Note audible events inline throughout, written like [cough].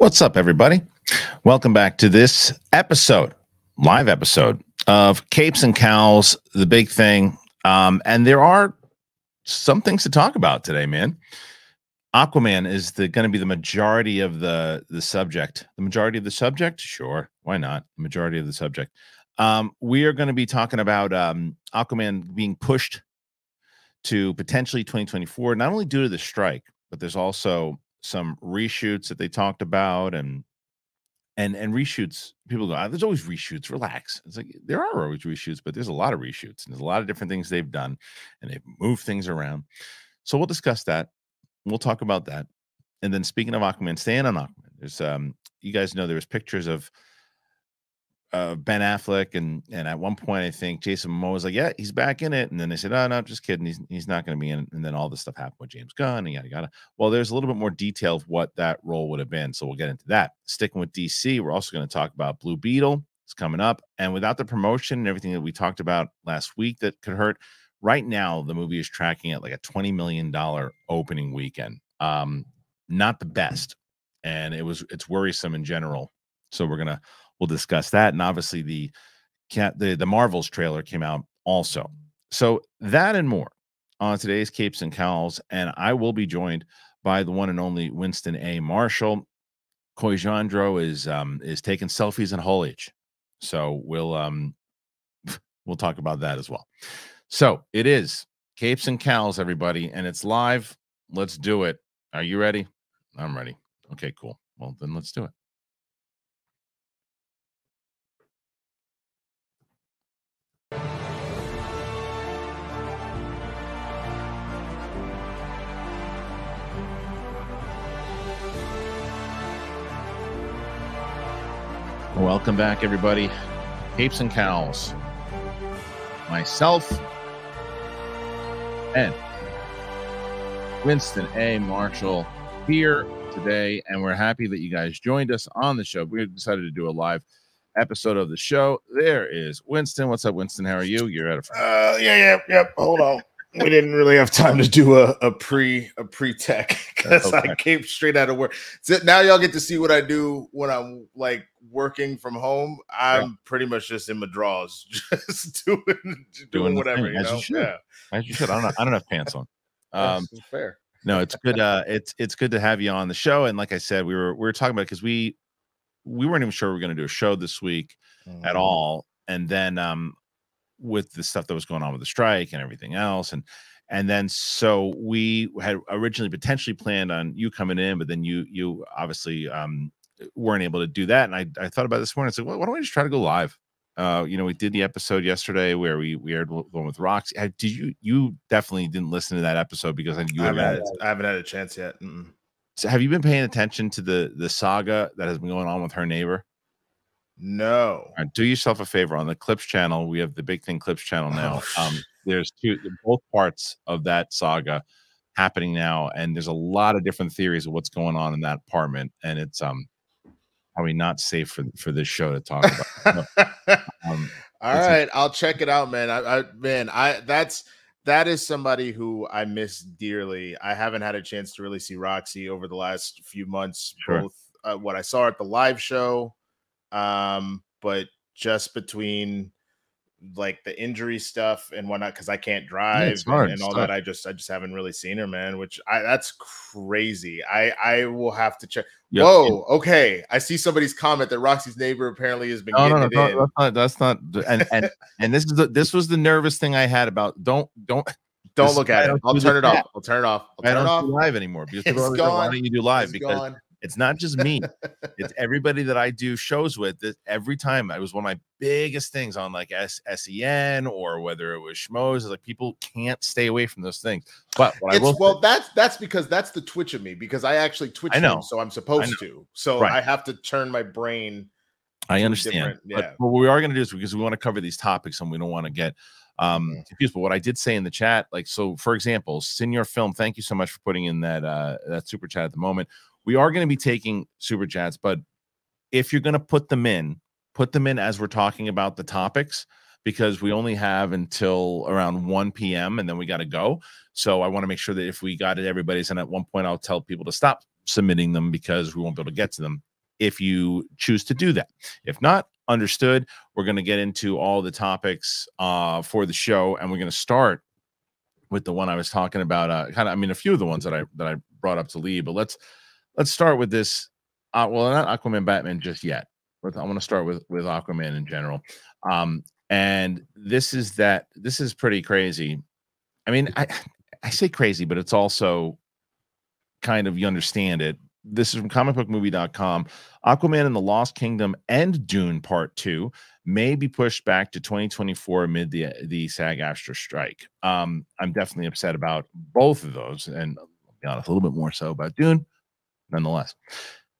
What's up, everybody? Welcome back to this episode, live episode of Capes and Cowls, the big thing. Um, and there are some things to talk about today, man. Aquaman is going to be the majority of the the subject. The majority of the subject, sure, why not? The majority of the subject. Um, we are going to be talking about um, Aquaman being pushed to potentially 2024, not only due to the strike, but there's also some reshoots that they talked about and and and reshoots people go "Ah, there's always reshoots relax. It's like there are always reshoots but there's a lot of reshoots and there's a lot of different things they've done and they've moved things around. So we'll discuss that we'll talk about that and then speaking of aquaman staying on aquaman there's um you guys know there's pictures of uh, Ben Affleck, and and at one point I think Jason Momoa was like, "Yeah, he's back in it," and then they said, "Oh no, just kidding, he's he's not going to be in." it." And then all this stuff happened with James Gunn and yada yada. Well, there's a little bit more detail of what that role would have been, so we'll get into that. Sticking with DC, we're also going to talk about Blue Beetle. It's coming up, and without the promotion and everything that we talked about last week that could hurt, right now the movie is tracking at like a twenty million dollar opening weekend. Um, not the best, and it was it's worrisome in general. So we're gonna we'll discuss that and obviously the the the marvels trailer came out also. So that and more on today's capes and cowls and i will be joined by the one and only winston a. Marshall. Coijandro is um is taking selfies in Holage. so we'll um [laughs] we'll talk about that as well. So it is capes and Cowls, everybody and it's live. Let's do it. Are you ready? I'm ready. Okay cool. Well then let's do it Welcome back, everybody. Capes and Cowls. Myself and Winston A. Marshall here today, and we're happy that you guys joined us on the show. We decided to do a live episode of the show. There is Winston. What's up, Winston? How are you? You're at a Uh, yeah, yeah, yep. Hold on. We didn't really have time to do a, a pre a pre tech because [laughs] okay. I came straight out of work. So now y'all get to see what I do when I'm like working from home. I'm pretty much just in my drawers, [laughs] just doing doing, Doing whatever. thing, You as you know, should. yeah. As you should. I don't. I don't have pants on. [laughs] Um, fair. no, it's good. Uh, it's it's good to have you on the show. And like I said, we were we were talking about because we we weren't even sure we were going to do a show this week at Mhm. all. And then um with the stuff that was going on with the strike and everything else, and and then so we had originally potentially planned on you coming in, but then you you obviously um weren't able to do that. And I I thought about this morning. I said, well, why don't we just try to go live? Uh, you know, we did the episode yesterday where we we aired one with. Uh, Did you you definitely didn't listen to that episode because I you I haven't, had, I haven't had a chance yet. Mm-mm. so have you been paying attention to the the saga that has been going on with her neighbor? No. Right, do yourself a favor on the Clips channel. We have the Big Thing Clips channel now. Oh, Um, there's two both parts of that saga happening now, and there's a lot of different theories of what's going on in that apartment, and it's um probably not safe for for this show to talk about. [laughs] Um, All it's a- right, I'll check it out, man. I, I man, I that's that is somebody who I miss dearly. I haven't had a chance to really see Roxy over the last few months. Sure. Both uh, what I saw at the live show, um, but just between like the injury stuff and whatnot, because I can't drive hard, and, and all that. I just I just haven't really seen her, man. Which I that's crazy. I I will have to check. Yep, Whoa, okay. I see somebody's comment that Roxy's neighbor apparently has been No, no, getting no, it in. no, that's not. That's not. And and and this is the this was the nervous thing I had about don't don't [laughs] Don't look at I it. I'll turn it off. I'll turn it off. I'll turn it don't off. do live anymore because people It's always why don't you do live? It's because gone. It's not just me. it's [laughs] everybody that I do shows with. That every time it was one of my biggest things on like S- SEN or whether it was Schmoes. is Like people can't stay away from those things. But what I will well, say- that's that's because that's the twitch of me because I actually twitch I know. them, so I'm supposed to. So Right. I have to turn my brain. I understand. different, But what we are going to do is because we want to cover these topics and we don't want to get um Mhm. confused. But what I did say in the chat, like so, for example, Senior Film, thank you so much for putting in that uh that super chat at the moment. We are going to be taking super chats, but if you're going to put them in, put them in as we're talking about the topics because we only have until around 1 p.m. and then we got to go. So I want to make sure that if we got it, everybody's and at one point I'll tell people to stop submitting them because we won't be able to get to them. if you choose to do that. If not, understood. We're going to get into all the topics uh, for the show, and we're going to start with the one I was talking about. Uh, kind of, I mean, a few of the ones that I that I brought up to Lee, but let's let's start with this. Uh, well, not Aquaman, Batman just yet. But I want to start with with Aquaman in general. Um, and this is that this is pretty crazy. I mean, I I say crazy, but it's also kind of you understand it. This is from comicbookmovie.com. Aquaman and the Lost Kingdom and Dune Part 2 may be pushed back to 2024 amid the the SAG-AFTRA strike. Um, I'm definitely upset about both of those, and I'll be honest, a little bit more so about Dune, nonetheless.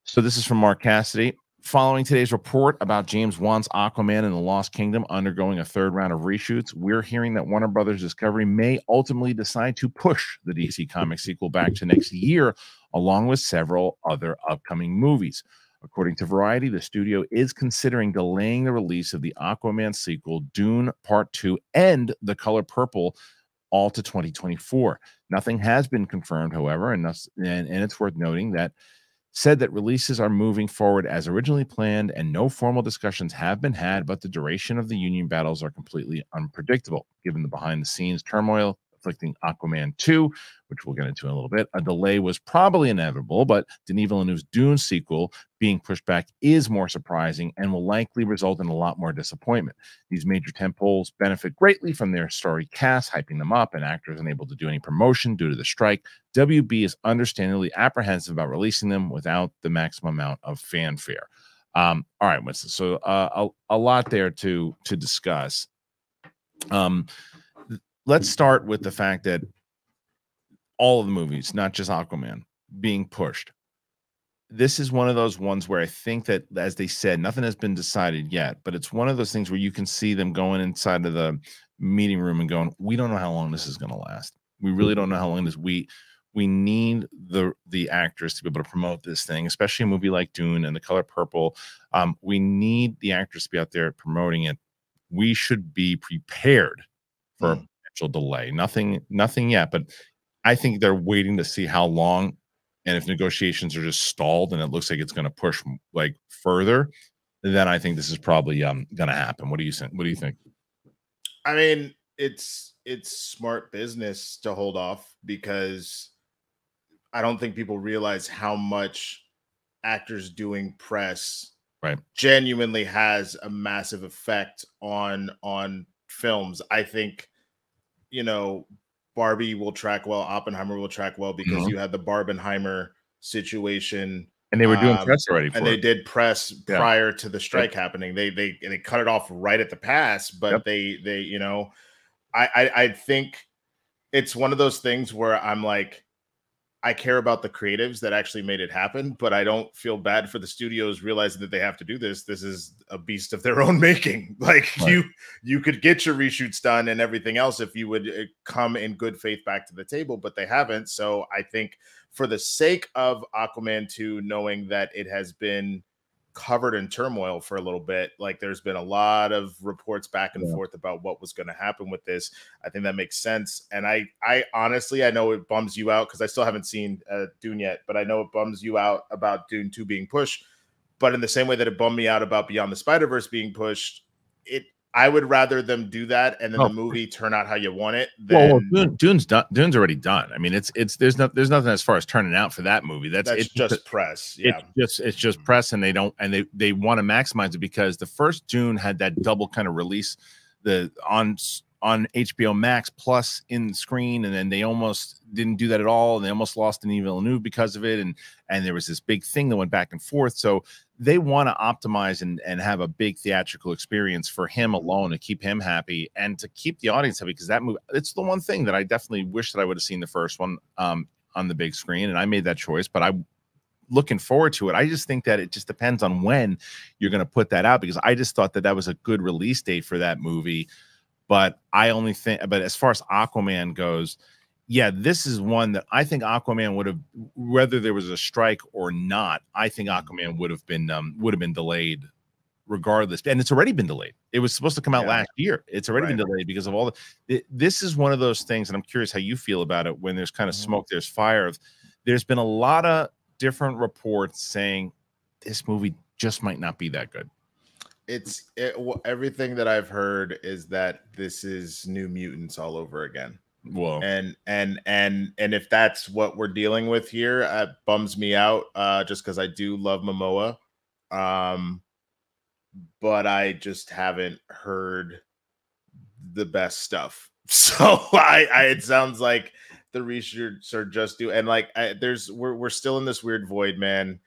So this is from Mark Cassidy. Following today's report about James Wan's Aquaman and the Lost Kingdom undergoing a third round of reshoots, we're hearing that Warner Brothers Discovery may ultimately decide to push the DC Comics sequel back to next year, along with several other upcoming movies. According to Variety, the studio is considering delaying the release of the Aquaman sequel, Dune Part 2, and The Color Purple all to 2024. Nothing has been confirmed, however, and, and, and it's worth noting that said that releases are moving forward as originally planned and no formal discussions have been had, but the duration of the union battles are completely unpredictable. Given the behind the scenes turmoil, afflicting Aquaman 2, which we'll get into in a little bit. A delay was probably inevitable, but Denis Villeneuve's Dune sequel being pushed back is more surprising and will likely result in a lot more disappointment. These major tentpoles benefit greatly from their story cast, hyping them up, and actors unable to do any promotion due to the strike. WB is understandably apprehensive about releasing them without the maximum amount of fanfare. Um, all right, Winston. So uh, a, a lot there to to discuss. Um, let's start with the fact that all of the movies, not just Aquaman, being pushed. This is one of those ones where I think that, as they said, nothing has been decided yet, but it's one of those things where you can see them going inside of the meeting room and going, "We don't know how long this is going to last. We really don't know how long this we." we need the the actors to be able to promote this thing, especially a movie like Dune and The Color Purple. Um, we need the actors to be out there promoting it. We should be prepared for mm potential delay. Nothing, nothing yet, but I think they're waiting to see how long and if negotiations are just stalled and it looks like it's going to push like further, then I think this is probably um going to happen. What do you think? What do you think? I mean, it's it's smart business to hold off because I don't think people realize how much actors doing press right genuinely has a massive effect on on films. I think you know, Barbie will track well, Oppenheimer will track well because mm-hmm. you had the Barbenheimer situation. And they were doing um, press already, and they did press yeah. prior to the strike happening. They they they cut it off right at the pass, but yep. they they you know, I, I I think it's one of those things where I'm like, I care about the creatives that actually made it happen, but I don't feel bad for the studios realizing that they have to do this. This is a beast of their own [laughs] making. Like right. you, you could get your reshoots done and everything else if you would uh, come in good faith back to the table, but they haven't. So I think for the sake of Aquaman 2, knowing that it has been covered in turmoil for a little bit. Like there's been a lot of reports back and yeah. forth about what was going to happen with this. I think that makes sense. And I, I honestly, I know it bums you out because I still haven't seen uh, Dune yet, but I know it bums you out about Dune 2 being pushed. But in the same way that it bummed me out about Beyond the Spider Verse being pushed, it I would rather them do that and then oh. the movie turn out how you want it. Than... Well, Dune, Dune's done. Dune's already done. I mean, it's it's there's no there's nothing as far as turning out for that movie. That's, That's it's just press. Yeah, it's just it's just mm-hmm. press, and they don't and they they want to maximize it because the first Dune had that double kind of release, the on on HBO Max plus in screen, and then they almost didn't do that at all, and they almost lost Denis Villeneuve because of it, and and there was this big thing that went back and forth. So they want to optimize and, and have a big theatrical experience for him alone to keep him happy and to keep the audience happy because that movie it's the one thing that I definitely wish that I would have seen the first one um, on the big screen and I made that choice but I'm looking forward to it. I just think that it just depends on when you're going to put that out because I just thought that that was a good release date for that movie but I only think but as far as Aquaman goes yeah, this is one that I think Aquaman would have, whether there was a strike or not, I think mm-hmm. Aquaman would have been um, would have been delayed regardless. And it's already been delayed. It was supposed to come out yeah. last year. It's already right. been delayed because of all the. This is one of those things, and I'm curious how you feel about it. When there's kind of mm-hmm. smoke, there's fire. There's been a lot of different reports saying this movie just might not be that good. It's it, everything that I've heard is that this is New Mutants all over again. Whoa. And and and and if that's what we're dealing with here, it bums me out. Uh, just because I do love Momoa, um, but I just haven't heard the best stuff. [laughs] So I, I it sounds like the reshoots are just do and like I, there's we're we're still in this weird void, man.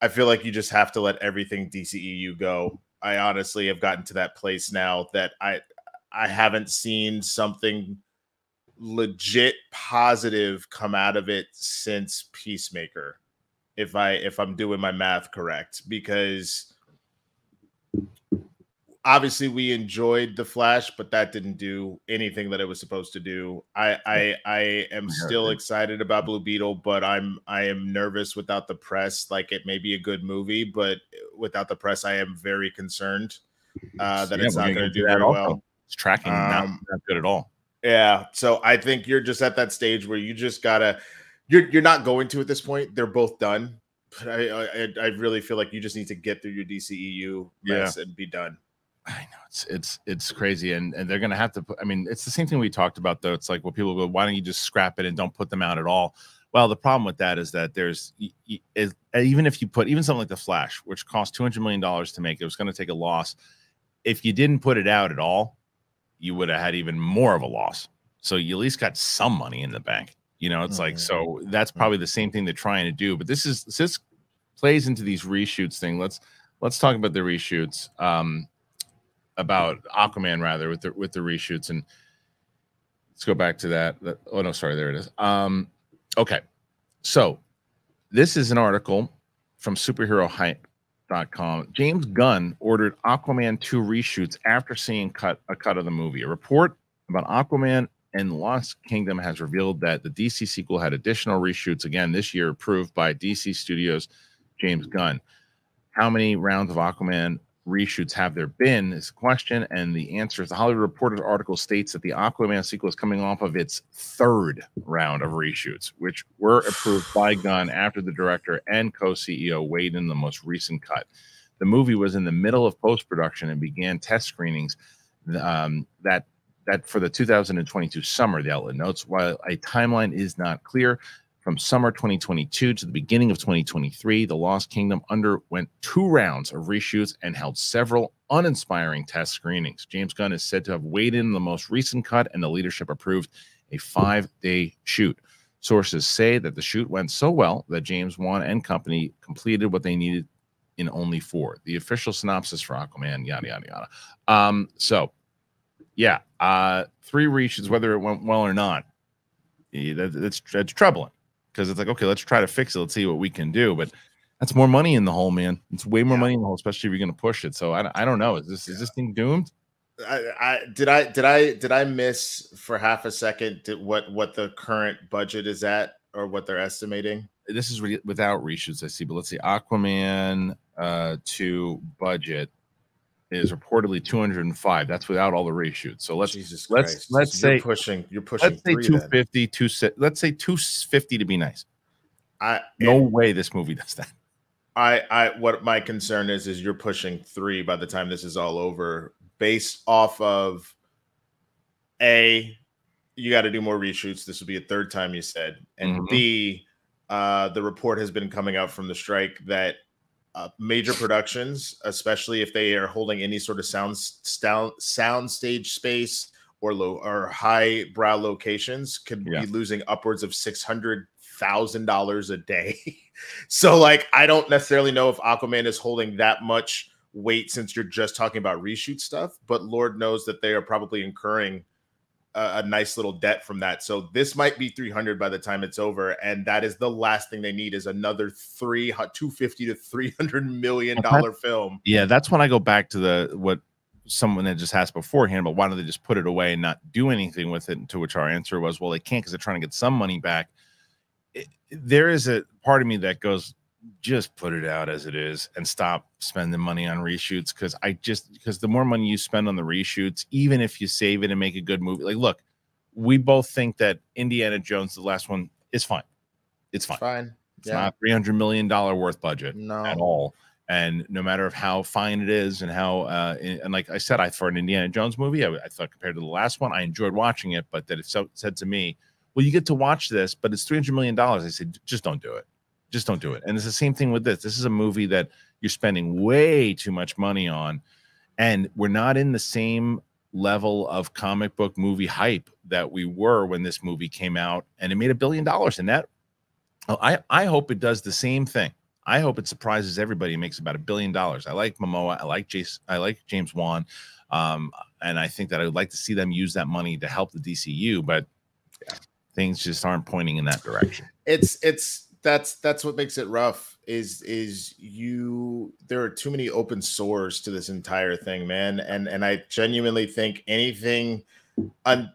I feel like you just have to let everything DCEU go. I honestly have gotten to that place now that I I haven't seen something legit positive come out of it since Peacemaker. If I if I'm doing my math correct because obviously we enjoyed the flash but that didn't do anything that it was supposed to do. I i i am still excited about blue beetle but i'm i am nervous without the press. Like it may be a good movie but without the press i am very concerned uh that yeah, it's not going to do very well. It's tracking um, not, not good at all yeah so i think you're just at that stage where you just gotta you're you're not going to at this point they're both done but I, I, I really feel like you just need to get through your DCEU mess yeah. and be done. I know it's it's it's crazy, and and they're gonna have to. Put, I mean, it's the same thing we talked about though. It's like well, people go, why don't you just scrap it and don't put them out at all? Well, the problem with that is that there's is, even if you put even something like the Flash, which cost two hundred million dollars to make, it was going to take a loss. If you didn't put it out at all, you would have had even more of a loss. So you at least got some money in the bank. You know, it's mm-hmm. like so that's probably the same thing they're trying to do. But this is this plays into these reshoots thing. Let's let's talk about the reshoots. Um, about Aquaman rather with the with the reshoots and let's go back to that. Oh no, sorry, there it is. Um, okay, so this is an article from James Gunn ordered Aquaman 2 reshoots after seeing cut a cut of the movie. A report about Aquaman and Lost Kingdom has revealed that the DC sequel had additional reshoots again this year approved by DC Studios James Gunn. How many rounds of Aquaman reshoots have there been is a question and the answer is the hollywood reporter article states that the aquaman sequel is coming off of its third round of reshoots which were approved by [sighs] gunn after the director and co-ceo weighed in the most recent cut. The movie was in the middle of post-production and began test screenings um, that that for the 2022 summer the outlet notes. While a timeline is not clear from summer 2022 to the beginning of 2023, The Lost Kingdom underwent two rounds of reshoots and held several uninspiring test screenings. James Gunn is said to have weighed in the most recent cut, and the leadership approved a five day shoot. Sources say that the shoot went so well that James Wan and company completed what they needed in only four. The official synopsis for Aquaman, yada, yada, yada. Um, so, yeah, uh, three reshoots, whether it went well or not, that, that's, that's troubling because it's like, okay, let's try to fix it. Let's see what we can do. But that's more money in the hole, man. It's way more yeah. money in the hole, especially if you're going to push it. So I, I don't know. Is this yeah. is this thing doomed? I, I did I did I did I miss for half a second what what the current budget is at or what they're estimating? This is re- without reshoots, I see. But let's see, Aquaman uh to budget is reportedly 205. That's without all the reshoots. So let's Jesus let's Christ. let's so say pushing you're pushing let's say 250, two, let's say 250 to be nice. I no way this movie does that. I I what my concern is is you're pushing three by the time this is all over, based off of a you got to do more reshoots. This will be a third time you said, and mm-hmm. B, uh, the report has been coming out from the strike that uh, major productions, especially if they are holding any sort of sound sound sound stage space or low or high brow locations, could yeah. be losing upwards of six hundred thousand dollars a day. [laughs] so, like, I don't necessarily know if Aquaman is holding that much weight since you're just talking about reshoot stuff, but Lord knows that they are probably incurring a, a, nice little debt from that. So this might be 300 by the time it's over, and that is the last thing they need is another three 250 to 300 million dollar film. Yeah, that's when I go back to the what someone that just asked beforehand, but why don't they just put it away and not do anything with it? To which our answer was, well, they can't because they're trying to get some money back. It, there is a part of me that goes, just put it out as it is and stop spending money on reshoots because I just because the more money you spend on the reshoots, even if you save it and make a good movie, like look, we both think that Indiana Jones, the last one, is fine. It's fine. Fine. It's yeah. not three hundred million dollar worth budget no. at all. And no matter of how fine it is and how uh, and like I said, I for an Indiana Jones movie, I, I thought compared to the last one, I enjoyed watching it. But that it so, said to me, "Well, you get to watch this, but it's three hundred million dollars," I said, "Just don't do it. Just don't do it." And it's the same thing with this. This is a movie that you're spending way too much money on, and we're not in the same level of comic book movie hype that we were when this movie came out and it made a billion dollars and that. Oh, I, I hope it does the same thing. I hope it surprises everybody and makes about a billion dollars. I like momoa. I like jace i like james wan. Um, and i think that i would like to see them use that money to help the dcu but yeah, things just aren't pointing in that direction. It's it's that's that's what makes it rough is is you there are too many open sores to this entire thing man. And and i genuinely think anything un,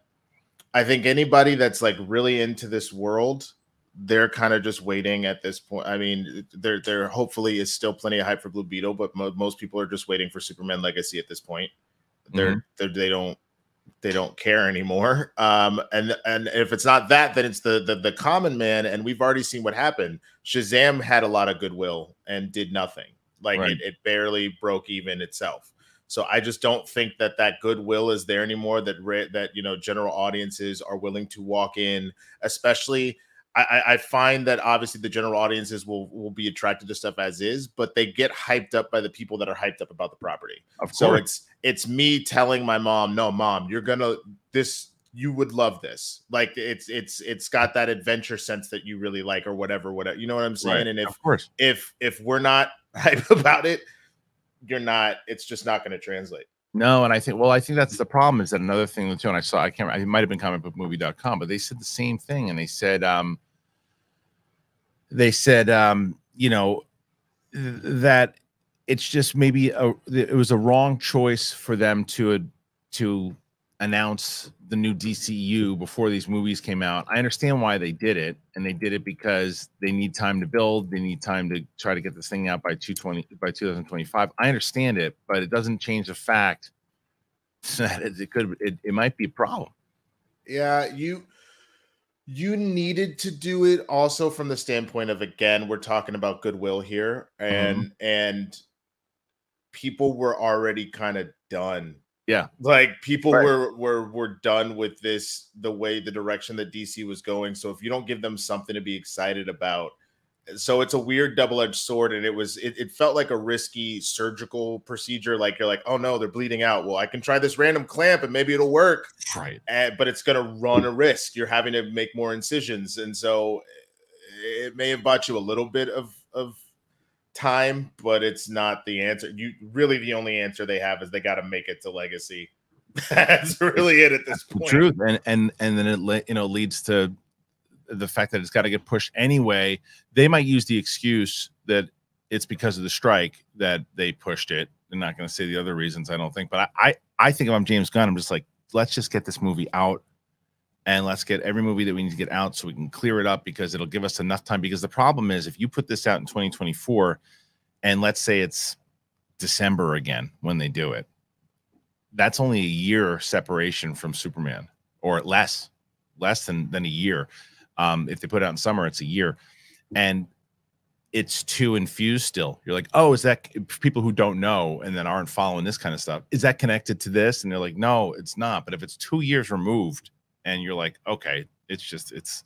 i think anybody that's like really into this world they're kind of just waiting at this point. I mean there there hopefully is still plenty of hype for blue beetle but mo- most people are just waiting for superman legacy at this point. They're, mm-hmm. they're they don't they don't care anymore. Um, and and if it's not that, then it's the, the the common man. And we've already seen what happened. Shazam had a lot of goodwill and did nothing. Like right. it, it barely broke even itself. So I just don't think that that goodwill is there anymore. That that you know general audiences are willing to walk in, especially I, I, find that obviously the general audiences will will be attracted to stuff as is, but they get hyped up by the people that are hyped up about the property. Of so it's it's me telling my mom, no, mom, you're gonna this you would love this. Like it's it's it's got that adventure sense that you really like, or whatever, whatever. You know what I'm saying? Right. And if of course if if we're not [laughs] hype about it, you're not. It's just not going to translate. No, and I think well, I think that's the problem. Is that another thing too? And I saw I can't. It might have been comicbookmovie.com, but they said the same thing, and they said um they said, um, you know, that it's just maybe a, it was a wrong choice for them to to announce the new DCU before these movies came out. I understand why they did it, and they did it because they need time to build. They need time to try to get this thing out by 220 by 2025. I understand it, but it doesn't change the fact [laughs] that it, it could it, it might be a problem. Yeah, you you needed to do it also from the standpoint of again we're talking about goodwill here and mm-hmm. and people were already kind of done. Yeah. Like people right. were were were done with this the way the direction that dc was going so if you don't give them something to be excited about so it's a weird double-edged sword and it was it, it, felt like a risky surgical procedure like you're like oh no they're bleeding out. Well i can try this random clamp and maybe it'll work right. and, but it's going to run a risk. You're having to make more incisions and so eh, it may have bought you a little bit of of time but it's not the answer you really the only answer they have is they got to make it to legacy [laughs] that's really it at this point truth and and and then it you know leads to the fact that it's got to get pushed anyway, they might use the excuse that it's because of the strike that they pushed it. They're not going to say the other reasons, I don't think. But I, I, I think if I'm James Gunn, I'm just like, let's just get this movie out and let's get every movie that we need to get out so we can clear it up because it'll give us enough time. Because the problem is, if you put this out in 2024, and let's say it's December again when they do it, that's only a year separation from Superman, or less, less than than a year. Um, if they put it out in summer, it's a year, and it's too infused still. You're like, oh, is that people who don't know and then aren't following this kind of stuff? Is that connected to this? And they're like, no, it's not. But if it's two years removed, and you're like, okay, it's just it's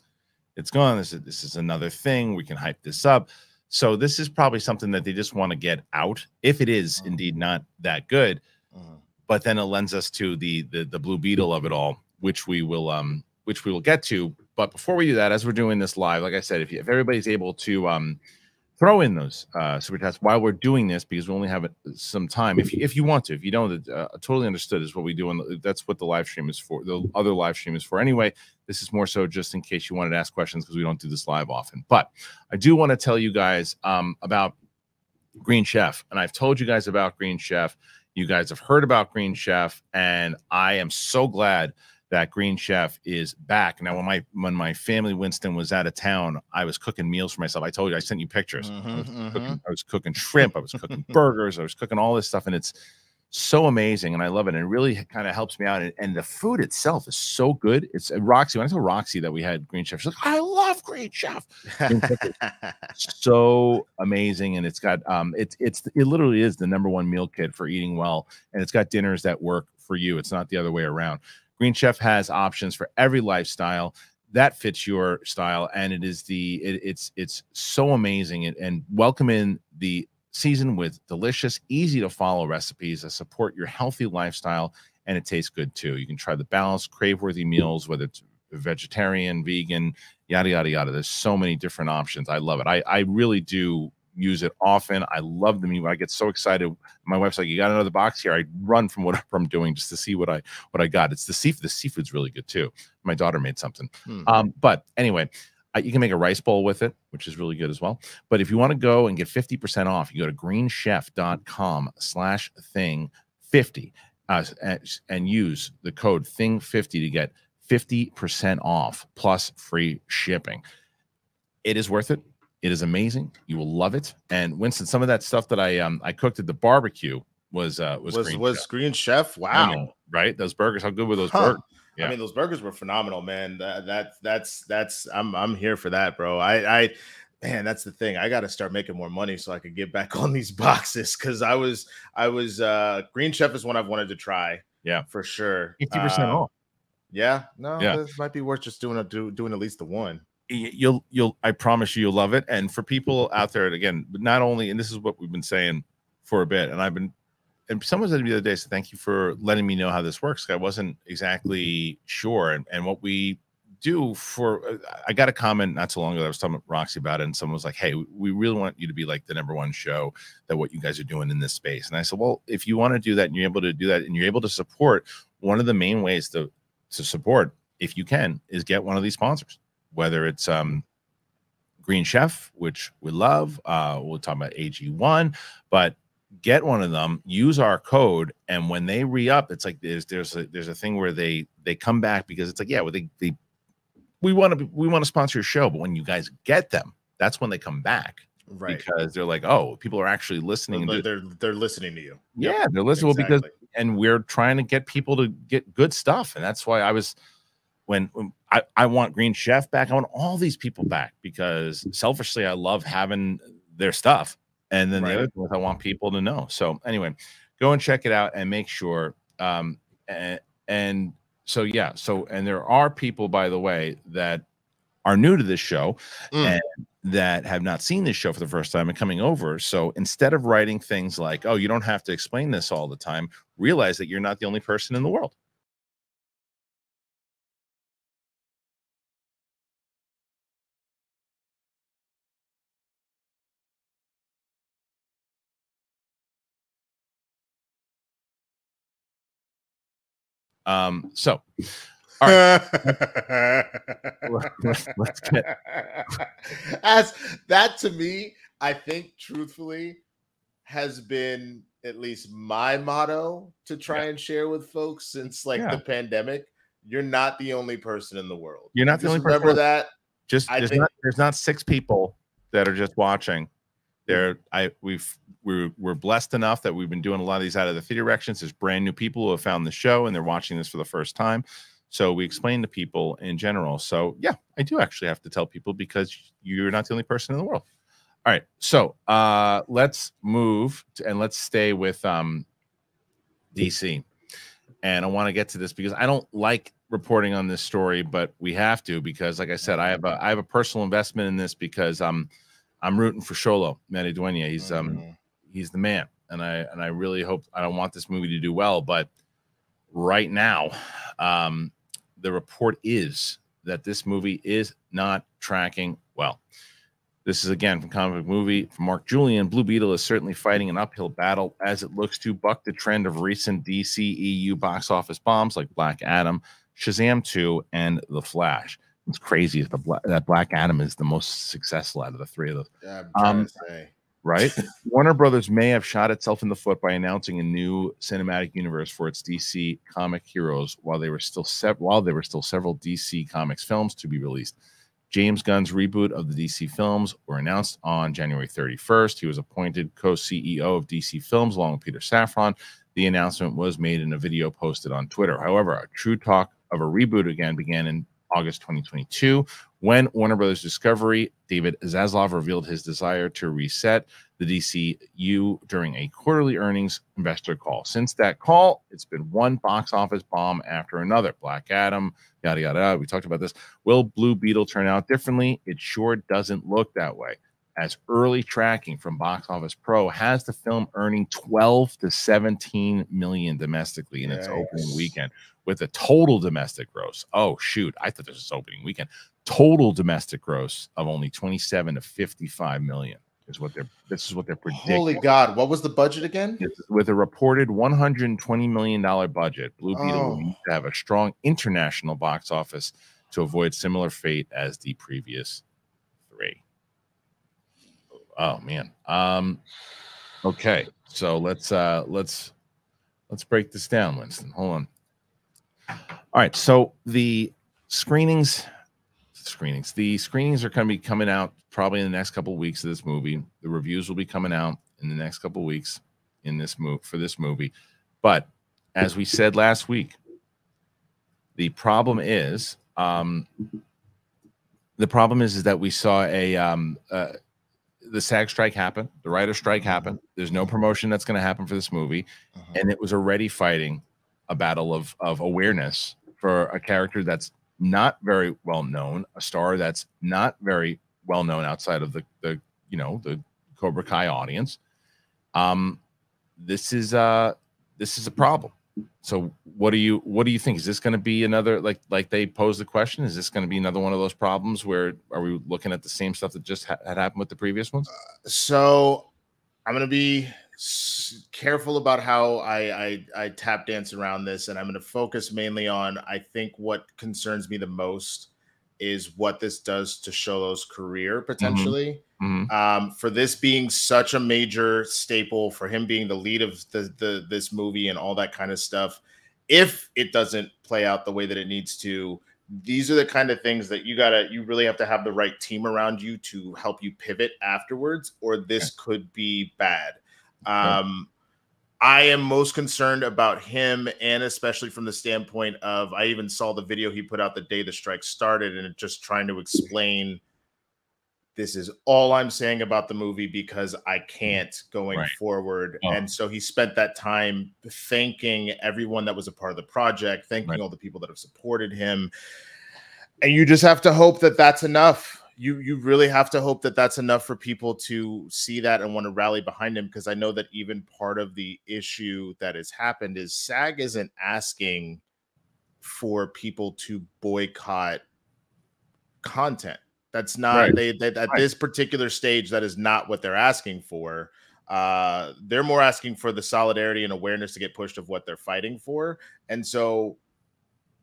it's gone. This is this is another thing. We can hype this up. So this is probably something that they just want to get out, if it is mm-hmm. indeed not that good. Uh-huh. But then it lends us to the the the Blue Beetle of it all, which we will um which we will get to. But before we do that, as we're doing this live, like I said, if, you, if everybody's able to um, throw in those uh, super chats while we're doing this, because we only have some time, if you, if you want to, if you don't, uh, totally understood is what we do, and that's what the live stream is for. The other live stream is for anyway. This is more so just in case you wanted to ask questions because we don't do this live often. But I do want to tell you guys um, about Green Chef, and I've told you guys about Green Chef. You guys have heard about Green Chef, and I am so glad that Green Chef is back. Now, when my when my family Winston was out of town, I was cooking meals for myself. I told you I sent you pictures. Mm-hmm, I, was mm-hmm. cooking, I, was cooking, shrimp. I was cooking [laughs] burgers. I was cooking all this stuff, and it's so amazing and I love it. And it really kind of helps me out. And, and, the food itself is so good. It's uh, Roxy. When I told Roxy that we had Green Chef, she's like, I love Green Chef. [laughs] so amazing. And it's got um it's it's it literally is the number one meal kit for eating well. And it's got dinners that work for you. It's not the other way around. Green Chef has options for every lifestyle that fits your style and it is the it, it's it's so amazing and, and welcome in the season with delicious, easy to follow recipes that support your healthy lifestyle and it tastes good too. You can try the balanced, crave worthy meals, whether it's vegetarian, vegan, yada, yada, yada. There's so many different options. I love it. I, I really do use it often. I love them. I get so excited. My wife's like, "You got another box here?" I run from whatever [laughs] I'm doing just to see what I what I got. It's the seafood. The seafood's really good too. My daughter made something. Hmm. Um, but anyway, you can make a rice bowl with it, which is really good as well. But if you want to go and get 50% off, you go to greenchef.com slash thing 50 uh, and use the code thing 50 to get 50% off plus free shipping. It is worth it. It is amazing. You will love it. And Winston, some of that stuff that I um I cooked at the barbecue was uh was was, green, was chef. green chef. Wow. Know, right? Those burgers, how good were those huh. burgers? Yeah. I mean, those burgers were phenomenal, man. That, that that's that's I'm I'm here for that, bro. I I man, that's the thing. I got to start making more money so I could get back [laughs] on these boxes because I was I was uh Green Chef is one I've wanted to try. Yeah, for sure. Fifty percent uh, off. Yeah, no, yeah. this might be worth just doing a do, doing at least the one. You'll you'll I promise you you'll love it. And for people out there, again, not only and this is what we've been saying for a bit, and I've been and someone said to me the other day, so thank you for letting me know how this works. I wasn't exactly sure. And, and what we do for, uh, I got a comment not so long ago. I was talking Roxy about it, and someone was like, Hey, we really want you to be like the number one show that what you guys are doing in this space. And I said, Well, if you want to do that and you're able to do that and you're able to support, one of the main ways to, to support, if you can, is get one of these sponsors, whether it's, um, Green Chef, which we love. Uh, we'll talk about AG1, but get one of them use our code and when they re-up it's like there's there's a there's a thing where they they come back because it's like yeah well they, they we want to we want to sponsor your show but when you guys get them that's when they come back right because they're like oh people are actually listening they're they're, they're listening to you yeah yep. they're listening exactly. because and we're trying to get people to get good stuff and that's why i was when, when I, I want green chef back i want all these people back because selfishly i love having their stuff and then right. the other thing I want people to know. So anyway, go and check it out and make sure. Um, and, and so yeah, so and there are people, by the way, that are new to this show mm. and that have not seen this show for the first time and coming over. So instead of writing things like, "Oh, you don't have to explain this all the time," realize that you're not the only person in the world. Um, so, all right, [laughs] let's, let's get as that to me. I think truthfully has been at least my motto to try yeah. and share with folks since like yeah. the pandemic. You're not the only person in the world. You're not the only person. Remember that. Just there's, think, not, there's not six people that are just watching. There, I we've we're we're blessed enough that we've been doing a lot of these out of the theater directions. There's brand new people who have found the show and they're watching this for the first time. So we explain to people in general. So yeah, I do actually have to tell people because you're not the only person in the world. All right, so uh, let's move to, and let's stay with um, DC. And I want to get to this because I don't like reporting on this story, but we have to because, like I said, I have a I have a personal investment in this because um I'm rooting for Xolo Maridueña. He's um mm-hmm. he's the man, and I and I really hope I don't want this movie to do well, but right now, um, the report is that this movie is not tracking well. This is again from comic book movie from Mark Julian. Blue Beetle is certainly fighting an uphill battle as it looks to buck the trend of recent DCEU box office bombs like Black Adam, Shazam 2, and The Flash. It's crazy the Bla- that Black Adam is the most successful out of the three of those. Yeah, um, right? [laughs] Warner Brothers may have shot itself in the foot by announcing a new cinematic universe for its DC comic heroes while they were still se- while there were still several DC Comics films to be released. James Gunn's reboot of the DC films were announced on January 31st. He was appointed co-CEO of DC Films along with Peter Safran. The announcement was made in a video posted on Twitter. However, a true talk of a reboot again began in August 2022 when Warner Brothers Discovery, David Zaslav revealed his desire to reset the DCU during a quarterly earnings investor call. Since that call, it's been one box office bomb after another. Black Adam, yada, yada. We talked about this. Will Blue Beetle turn out differently? It sure doesn't look that way. As early tracking from Box Office Pro has the film earning 12 to 17 million domestically in its opening weekend with a total domestic gross. Oh, shoot. I thought this was opening weekend. Total domestic gross of only 27 to 55 million is what they're this is what they're predicting. Holy God, what was the budget again? With a reported 120 million dollar budget, Blue Beetle oh. will need to have a strong international box office to avoid similar fate as the previous. Oh man. Um okay, so let's uh let's let's break this down, Winston. Hold on. All right, so the screenings screenings. The screenings are going to be coming out probably in the next couple of weeks of this movie. The reviews will be coming out in the next couple of weeks in this move for this movie. But as we said last week, the problem is um, the problem is is that we saw a um, uh, the SAG strike happened, the writer strike happened. There's no promotion that's going to happen for this movie, uh-huh. and it was already fighting a battle of of awareness for a character that's not very well known, a star that's not very well known outside of the the you know the Cobra Kai audience. Um, this is uh this is a problem. So what do you what do you think? Is this going to be another like like they pose the question? Is this going to be another one of those problems where are we looking at the same stuff that just ha- had happened with the previous ones? Uh, so I'm going to be careful about how I, I I tap dance around this, and I'm going to focus mainly on I think what concerns me the most is what this does to Xolo's career mm-hmm. potentially. Mm-hmm. Um, for this being such a major staple, for him being the lead of the, the this movie and all that kind of stuff, if it doesn't play out the way that it needs to, these are the kind of things that you gotta you really have to have the right team around you to help you pivot afterwards, or this okay. could be bad. Um, I am most concerned about him, and especially from the standpoint of I even saw the video he put out the day the strike started, and just trying to explain this is all I'm saying about the movie because I can't going right. forward. Oh. And so he spent that time thanking everyone that was a part of the project, thanking right. all the people that have supported him. And you just have to hope that that's enough you you really have to hope that that's enough for people to see that and want to rally behind him because I know that even part of the issue that has happened is SAG isn't asking for people to boycott content. That's not right. they, they at right. this particular stage that is not what they're asking for. Uh they're more asking for the solidarity and awareness to get pushed of what they're fighting for. And so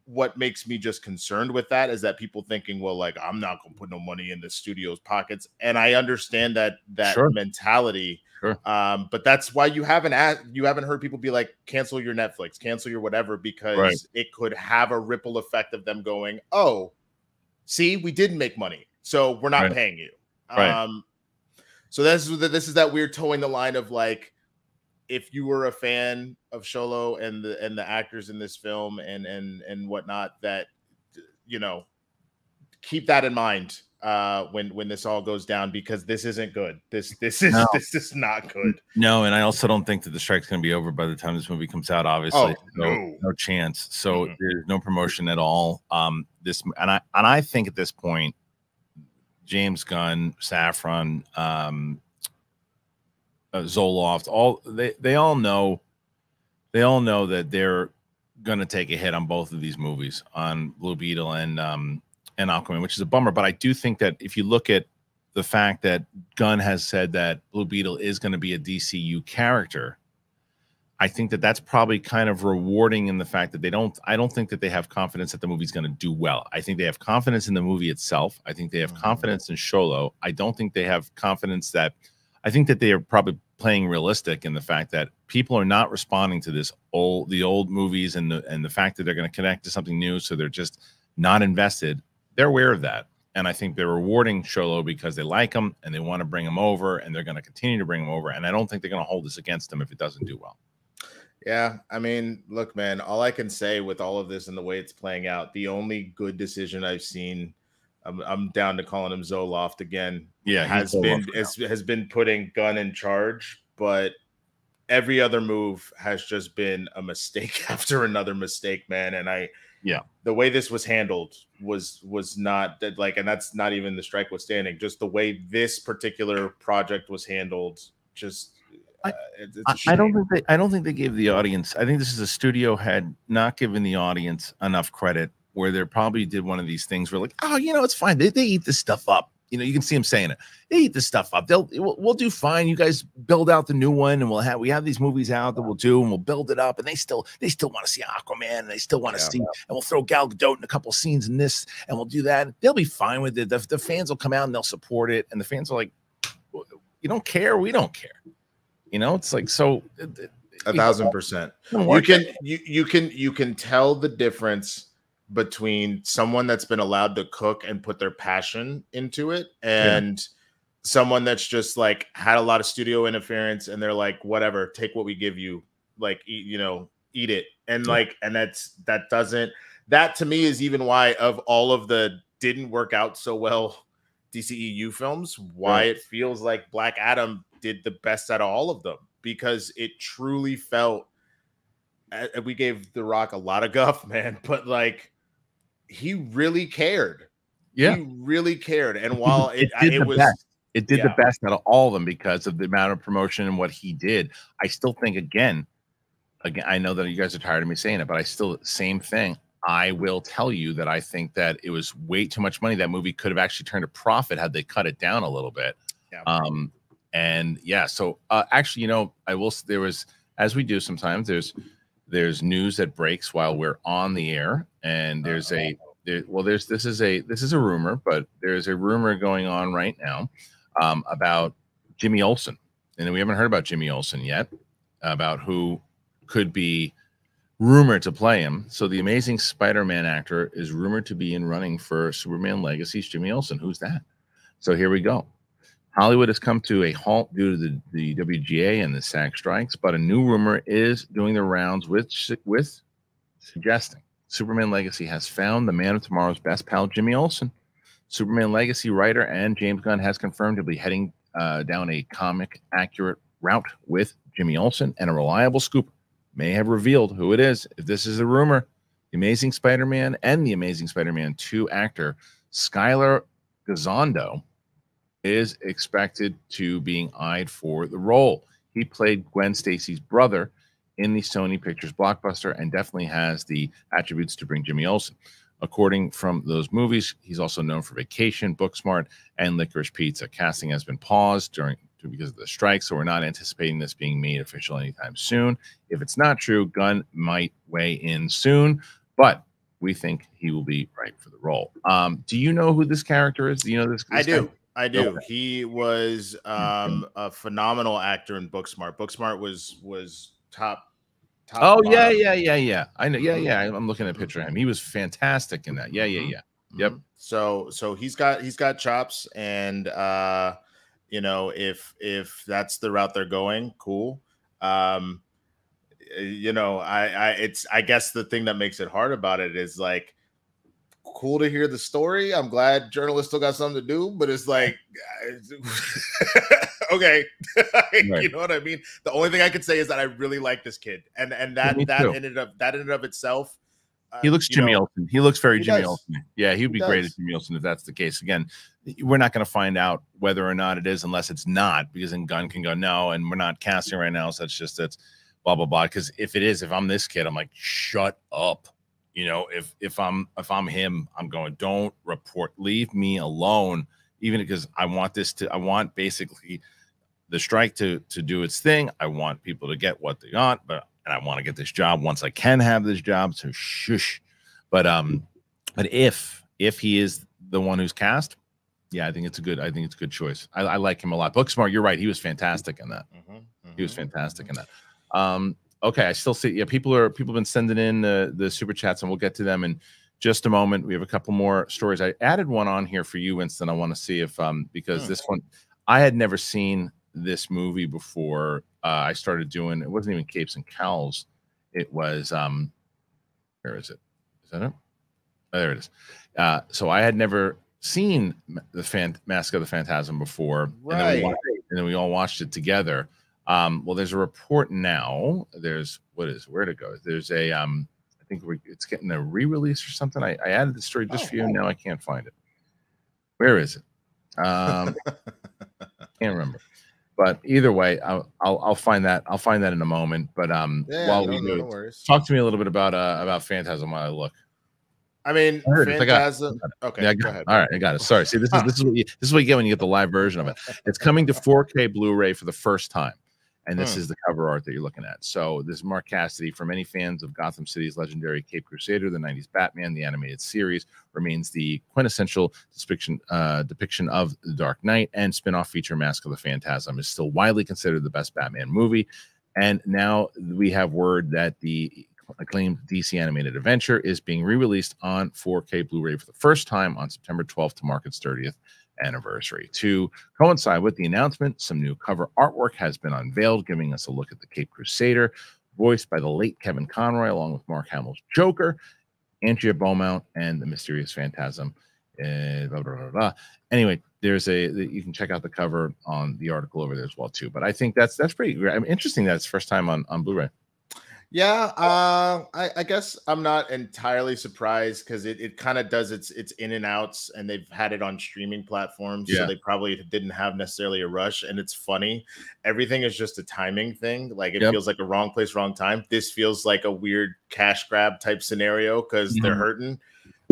what makes me just concerned with that is that people thinking, well, like I'm not gonna put no money in the studio's pockets, and I understand that that sure. mentality. Sure. Um, but that's why you haven't at, you haven't heard people be like, cancel your Netflix, cancel your whatever, because right. it could have a ripple effect of them going, oh, see, we didn't make money, so we're not right. paying you. Right. Um, so this is this is that weird towing the line of like if you were a fan of Xolo and the and the actors in this film and and and whatnot, that you know, keep that in mind uh when when this all goes down because this isn't good this this is no. [laughs] this is not good no and i also don't think that the strike's going to be over by the time this movie comes out obviously oh, no. no. no chance so mm-hmm. there's no promotion at all um this and i and i think at this point james gunn Safran, um uh, Zoloft, all they they all know, they all know that they're going to take a hit on both of these movies, on Blue Beetle and um and Aquaman, which is a bummer. But I do think that if you look at the fact that Gunn has said that Blue Beetle is going to be a DCU character, I think that that's probably kind of rewarding in the fact that they don't. I don't think that they have confidence that the movie's going to do well. I think they have confidence in the movie itself. I think they have mm-hmm. confidence in Xolo. I don't think they have confidence that I think that they are probably playing realistic in the fact that people are not responding to this old the old movies and the and the fact that they're going to connect to something new, so they're just not invested. They're aware of that, and I think they're rewarding Xolo because they like him and they want to bring him over, and they're going to continue to bring him over. And I don't think they're going to hold this against him if it doesn't do well. Yeah, I mean, look, man, all I can say with all of this and the way it's playing out, the only good decision I've seen, I'm, I'm down to calling him Zoloft again. Yeah, has been has, has been putting Gunn in charge, but every other move has just been a mistake [laughs] after another mistake, man. And I, yeah, the way this was handled was was not that like, and that's not even the strike withstanding. Just the way this particular project was handled, just I, uh, I, don't think they I don't think they gave the audience. I think this is a studio had not given the audience enough credit where they probably did one of these things where like, oh, you know, it's fine. They, they eat this stuff up. You know, you can see them saying it. They eat this stuff up. They'll we'll, we'll, do fine. You guys build out the new one, and we'll have we have these movies out that we'll do, and we'll build it up. And they still they still want to see Aquaman, and they still want to yeah, see, and we'll throw Gal Gadot in a couple scenes in this, and we'll do that. They'll be fine with it. The, the fans will come out and they'll support it, and the fans are like, you don't care, we don't care. You know, it's like so. Uh, a thousand percent. You can you you can you can tell the difference between someone that's been allowed to cook and put their passion into it and yeah. someone that's just like had a lot of studio interference and they're like whatever take what we give you like eat, you know eat it and yeah. like and that's that doesn't that to me is even why of all of the didn't work out so well DCEU films why it feels like Black Adam did the best out of all of them because it truly felt we gave the rock a lot of guff [laughs] man but like he really cared. Yeah, he really cared. And while it, it, it was, best. it did yeah. the best out of all of them because of the amount of promotion and what he did. I still think again, again, I know that you guys are tired of me saying it, but I still same thing. I will tell you that I think that it was way too much money. That movie could have actually turned a profit had they cut it down a little bit. Yeah. Um, and yeah, so uh, actually, you know, I will. There was, as we do sometimes, there's there's news that breaks while we're on the air, and there's a there, well, there's this is a this is a rumor, but there's a rumor going on right now um, about Jimmy Olsen, and we haven't heard about Jimmy Olsen yet, about who could be rumored to play him. So the Amazing Spider-Man actor is rumored to be in running for Superman Legacy's Jimmy Olsen. Who's that? So here we go. Hollywood has come to a halt due to the, the WGA and the SAG strikes, but a new rumor is doing the rounds with with suggesting Superman Legacy has found the man of tomorrow's best pal, Jimmy Olsen. Superman Legacy writer and James Gunn has confirmed to be heading uh, down a comic accurate route with Jimmy Olsen, and a reliable scoop may have revealed who it is. If this is a rumor, the Amazing Spider Man and the Amazing Spider Man 2 actor Skyler Gisondo is expected to being eyed for the role. He played Gwen Stacy's brother in the Sony Pictures blockbuster and definitely has the attributes to bring Jimmy Olsen. According from those movies, he's also known for Vacation, Booksmart, and Licorice Pizza. Casting has been paused during because of the strike, so we're not anticipating this being made official anytime soon. If it's not true, Gunn might weigh in soon, but we think he will be right for the role. Um, do you know who this character is? Do you know this? this I do. I do. Okay. He was um, a phenomenal actor in Booksmart. Booksmart was was top Top oh yeah, yeah, yeah, yeah. I know. Yeah, yeah. I'm looking at a picture of him. He was fantastic in that. Yeah, yeah, mm-hmm. yeah. Yep. Mm-hmm. So so he's got he's got chops, and uh, you know if if that's the route they're going, cool. Um, you know, I I it's I guess the thing that makes it hard about it is like cool to hear the story. I'm glad journalists still got something to do, but it's like, [laughs] okay, [laughs] right. you know what I mean. The only thing I can say is that I really like this kid, and and that that too. ended up that ended up itself. Uh, he looks Jimmy know, Olsen. He looks very Jimmy does. Olsen. Yeah, he would be he great as Jimmy Olsen if that's the case. Again, we're not going to find out whether or not it is unless it's not, because then Gunn can go no, and we're not casting right now, so it's just it's blah blah blah. Because if it is, if I'm this kid, I'm like, shut up you know, if if I'm if I'm him, I'm going, don't report, leave me alone, even because I want this to I want basically the strike to to do its thing. I want people to get what they want, but and I want to get this job once I can have this job. So shush. But um, but if if he is the one who's cast, yeah, I think it's a good. I think it's a good choice. I, I like him a lot. Booksmart, you're right. He was fantastic in that. Mm-hmm, mm-hmm, he was mm-hmm, fantastic mm-hmm. in that. Um, okay, I still see. Yeah, people are people have been sending in the the super chats, and we'll get to them in just a moment. We have a couple more stories. I added one on here for you, Winston. I want to see if um because hmm. this one I had never seen this movie before uh, I started doing. It wasn't even capes and cowls. It was um, where is it? Is that it? Oh, there it is. Uh, so I had never seen the fan, Mask of the Phantasm before, right. and, then watched, and, then we all watched it together. Um, well, there's a report now. There's what is where to go? There's a um, I think we're, it's getting a re-release or something. I, I added the story just oh, for you. Now I can't find it. Where is it? Um, [laughs] can't remember. But either way, I'll, I'll, I'll find that I'll find that in a moment. But um, yeah, while no, we do, no talk to me a little bit about uh about Phantasm while I look. I mean, I Phantasm. I okay, yeah, go ahead. All right, I got it. Sorry. See, this is [laughs] this is what you, this is what you get when you get the live version of it. It's coming to 4K Blu-ray for the first time and this hmm. is the cover art that you're looking at. So this is Mark Cassidy. For many fans of Gotham City's legendary Cape Crusader, the '90s Batman, the animated series remains the quintessential depiction uh, depiction of the Dark Knight, and spin-off feature Mask of the Phantasm is still widely considered the best Batman movie. And now we have word that the acclaimed DC animated adventure is being re-released on 4K Blu-ray for the first time on September 12th to mark its 30th anniversary. To coincide with the announcement, some new cover artwork has been unveiled, giving us a look at the Cape Crusader, voiced by the late Kevin Conroy, along with Mark Hamill's Joker, Andrea Beaumont, and the mysterious Phantasm. Uh, blah, blah, blah, anyway, there's a you can check out the cover on the article over there as well too. But I think that's that's pretty. I mean, interesting that it's first time on on Blu-ray. Yeah, uh, I, I, guess I'm not entirely surprised because it, it kind of does its its in and outs, and they've had it on streaming platforms, yeah. so they probably didn't have necessarily a rush. And it's funny, everything is just a timing thing. Like it yep. feels like a wrong place, wrong time. This feels like a weird cash grab type scenario because mm-hmm. they're hurting,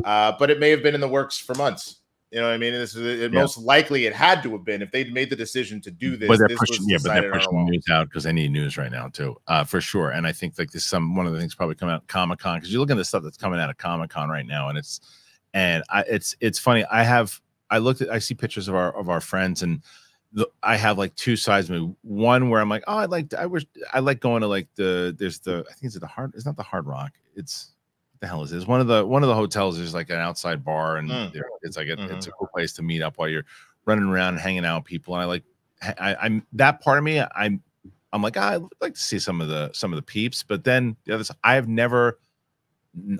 uh, but it may have been in the works for months. You know what I mean? This is it, yeah. most likely it had to have been if they'd made the decision to do this. But they're this pushing, yeah, but they're pushing news out because they need news right now too, uh, for sure. And I think like this some one of the things probably coming out Comic Con because you look at the stuff that's coming out of Comic Con right now, and it's and I it's it's funny. I have I looked at I see pictures of our of our friends and. The, I have like two sides of me. One where I'm like, oh, I like I wish I like going to like the there's the I think it's the hard it's not the Hard Rock. It's the hell is this? One of the one of the hotels is like an outside bar, and mm. it's like a, mm-hmm. it's a cool place to meet up while you're running around and hanging out with people. And I like I, I'm that part of me. I'm I'm like ah, I'd like to see some of the some of the peeps, but then the other side, I've never.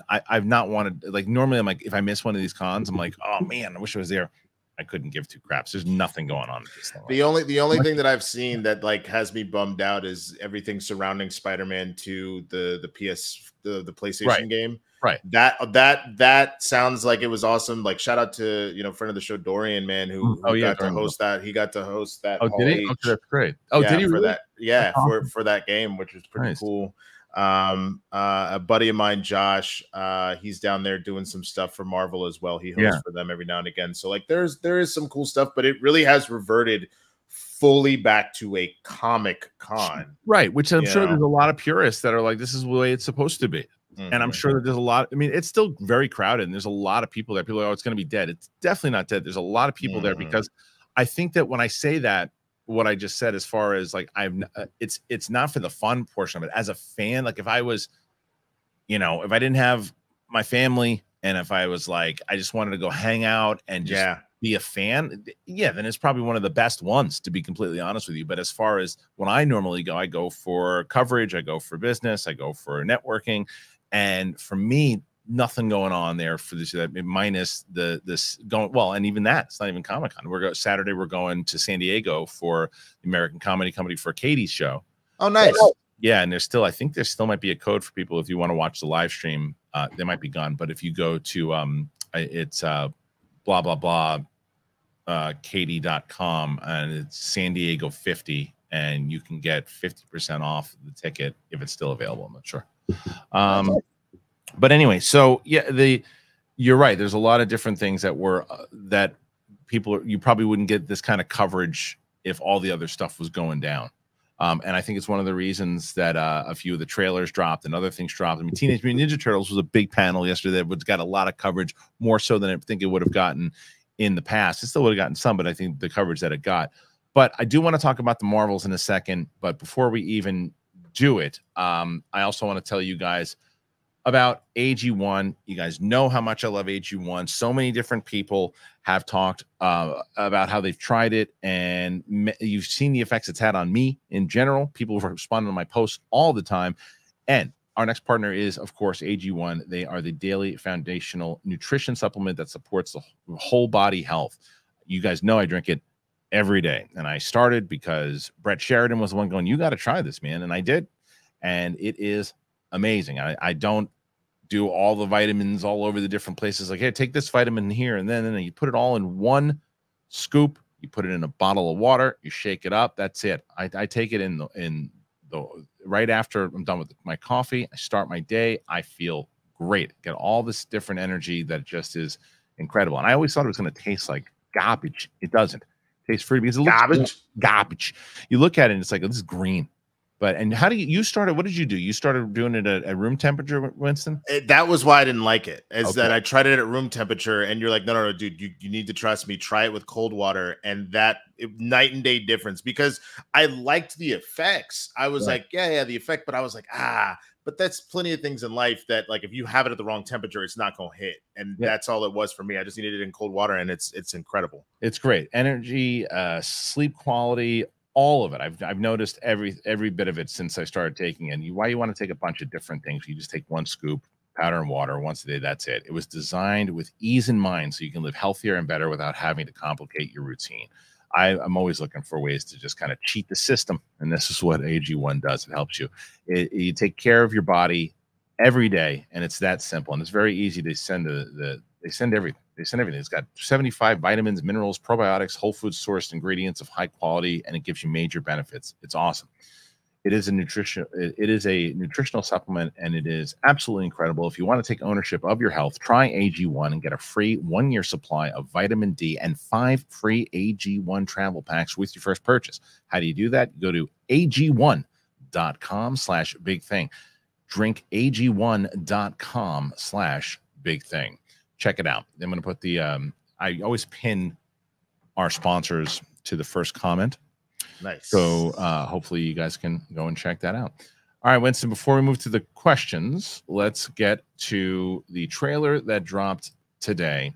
I, I've not wanted like normally I'm like if I miss one of these cons I'm like oh man I wish I was there I couldn't give two craps. There's nothing going on. The only the only thing that I've seen that like has me bummed out is everything surrounding Spider-Man 2, the the PS the the PlayStation right. game. Right. That that that sounds like it was awesome. Like shout out to you know friend of the show Dorian man who, mm, who oh, yeah, got to host that. He got to host that. Oh, did he? Okay, that's great. Oh, yeah, did he for really? that? Yeah, for for that game, which was pretty nice. cool. Um, uh, a buddy of mine, Josh, uh, he's down there doing some stuff for Marvel as well. He hosts yeah. for them every now and again. So like, there's there is some cool stuff, but it really has reverted fully back to a comic con. Right, which I'm sure know? there's a lot of purists that are like, this is the way it's supposed to be. Mm-hmm. And I'm sure that there's a lot. I mean, it's still very crowded, and there's a lot of people there. People are, oh, it's going to be dead. It's definitely not dead. There's a lot of people mm-hmm. there because I think that when I say that, what I just said, as far as like I'm uh, it's it's not for the fun portion of it. As a fan, like if I was, you know, if I didn't have my family, and if I was like, I just wanted to go hang out and just yeah be a fan, yeah, then it's probably one of the best ones to be completely honest with you. But as far as when I normally go, I go for coverage, I go for business, I go for networking, and for me, nothing going on there for this minus the this going well, and even that it's not even Comic Con. We're go Saturday. We're going to San Diego for the American Comedy Company for Katie's show. Oh, nice. Yeah, and there's still I think there still might be a code for people if you want to watch the live stream. Uh, they might be gone, but if you go to um, it's uh blah blah blah uh katie.com and it's san diego 50 and you can get 50% off the ticket if it's still available i'm not sure um but anyway so yeah the you're right there's a lot of different things that were uh, that people you probably wouldn't get this kind of coverage if all the other stuff was going down um, and I think it's one of the reasons that uh, a few of the trailers dropped and other things dropped. I mean, Teenage Mutant Ninja Turtles was a big panel yesterday that got a lot of coverage, more so than I think it would have gotten in the past. It still would have gotten some, but I think the coverage that it got. But I do want to talk about the Marvels in a second. But before we even do it, um, I also want to tell you guys about AG1. You guys know how much I love AG1. So many different people have talked uh, about how they've tried it, and me- you've seen the effects it's had on me in general. People [laughs] have responded to my posts all the time. And our next partner is, of course, AG1. They are the daily foundational nutrition supplement that supports the whole body health. You guys know I drink it every day. And I started because Brett Sheridan was the one going, You got to try this, man. And I did. And it is amazing. I, I don't do all the vitamins all over the different places. Like, hey, take this vitamin here, and then, and then you put it all in one scoop. You put it in a bottle of water. You shake it up. That's it. I, I take it in the in the right after I'm done with my coffee. I start my day. I feel great. Get all this different energy that just is incredible. And I always thought it was going to taste like garbage. It doesn't. It tastes fruity because it looks garbage. Garbage. You look at it and it's like oh, this is green. But and how do you you started? What did you do? You started doing it at, at room temperature, Winston. It, that was why I didn't like it. Is okay. that I tried it at room temperature, and you're like, no, no, no, dude, you, you need to trust me. Try it with cold water, and that it, night and day difference. Because I liked the effects. I was right. like, yeah, yeah, the effect, but I was like, ah. But that's plenty of things in life that, like, if you have it at the wrong temperature, it's not going to hit, and yeah. that's all it was for me. I just needed it in cold water, and it's it's incredible. It's great energy, uh, sleep quality, all of it. I've I've noticed every every bit of it since I started taking it. You, why you want to take a bunch of different things? You just take one scoop, powder and water once a day. That's it. It was designed with ease in mind, so you can live healthier and better without having to complicate your routine. I, am always looking for ways to just kind of cheat the system, and this is what AG1 does. It helps you. It, you take care of your body every day, and it's that simple. And it's very easy to send the, the they send everything. They send everything. It's got 75 vitamins, minerals, probiotics, whole food sourced ingredients of high quality, and it gives you major benefits. It's awesome. It is a nutrition. It is a nutritional supplement, and it is absolutely incredible. If you want to take ownership of your health, try AG1 and get a free one-year supply of vitamin D and five free AG1 travel packs with your first purchase. How do you do that? go to ag1.com slash big thing. Drink ag1.com slash big thing check it out. I'm going to put the, um, I always pin our sponsors to the first comment. Nice. So uh, hopefully you guys can go and check that out. All right, Winston, before we move to the questions, let's get to the trailer that dropped today.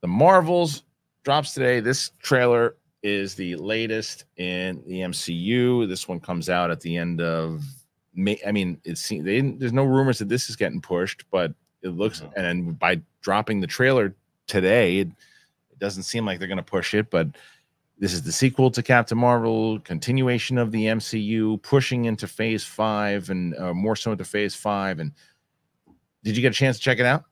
The Marvels drops today. This trailer is the latest in the MCU. This one comes out at the end of May. I mean, it's there's no rumors that this is getting pushed, but it looks and by dropping the trailer today, it, it doesn't seem like they're going to push it, but this is the sequel to Captain Marvel, continuation of the MCU, pushing into Phase Five and uh, more so into Phase Five. And did you get a chance to check it out?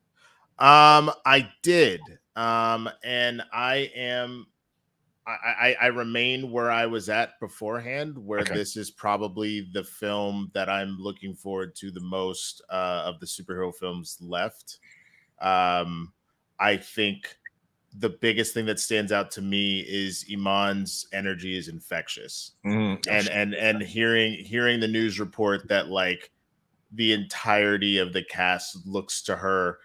Um, I did. Um, and I am I, I, remain where I was at beforehand, where okay. this is probably the film that I'm looking forward to the most uh, of the superhero films left. Um, I think the biggest thing that stands out to me is Iman's energy is infectious, mm, and and and hearing hearing the news report that like the entirety of the cast looks to her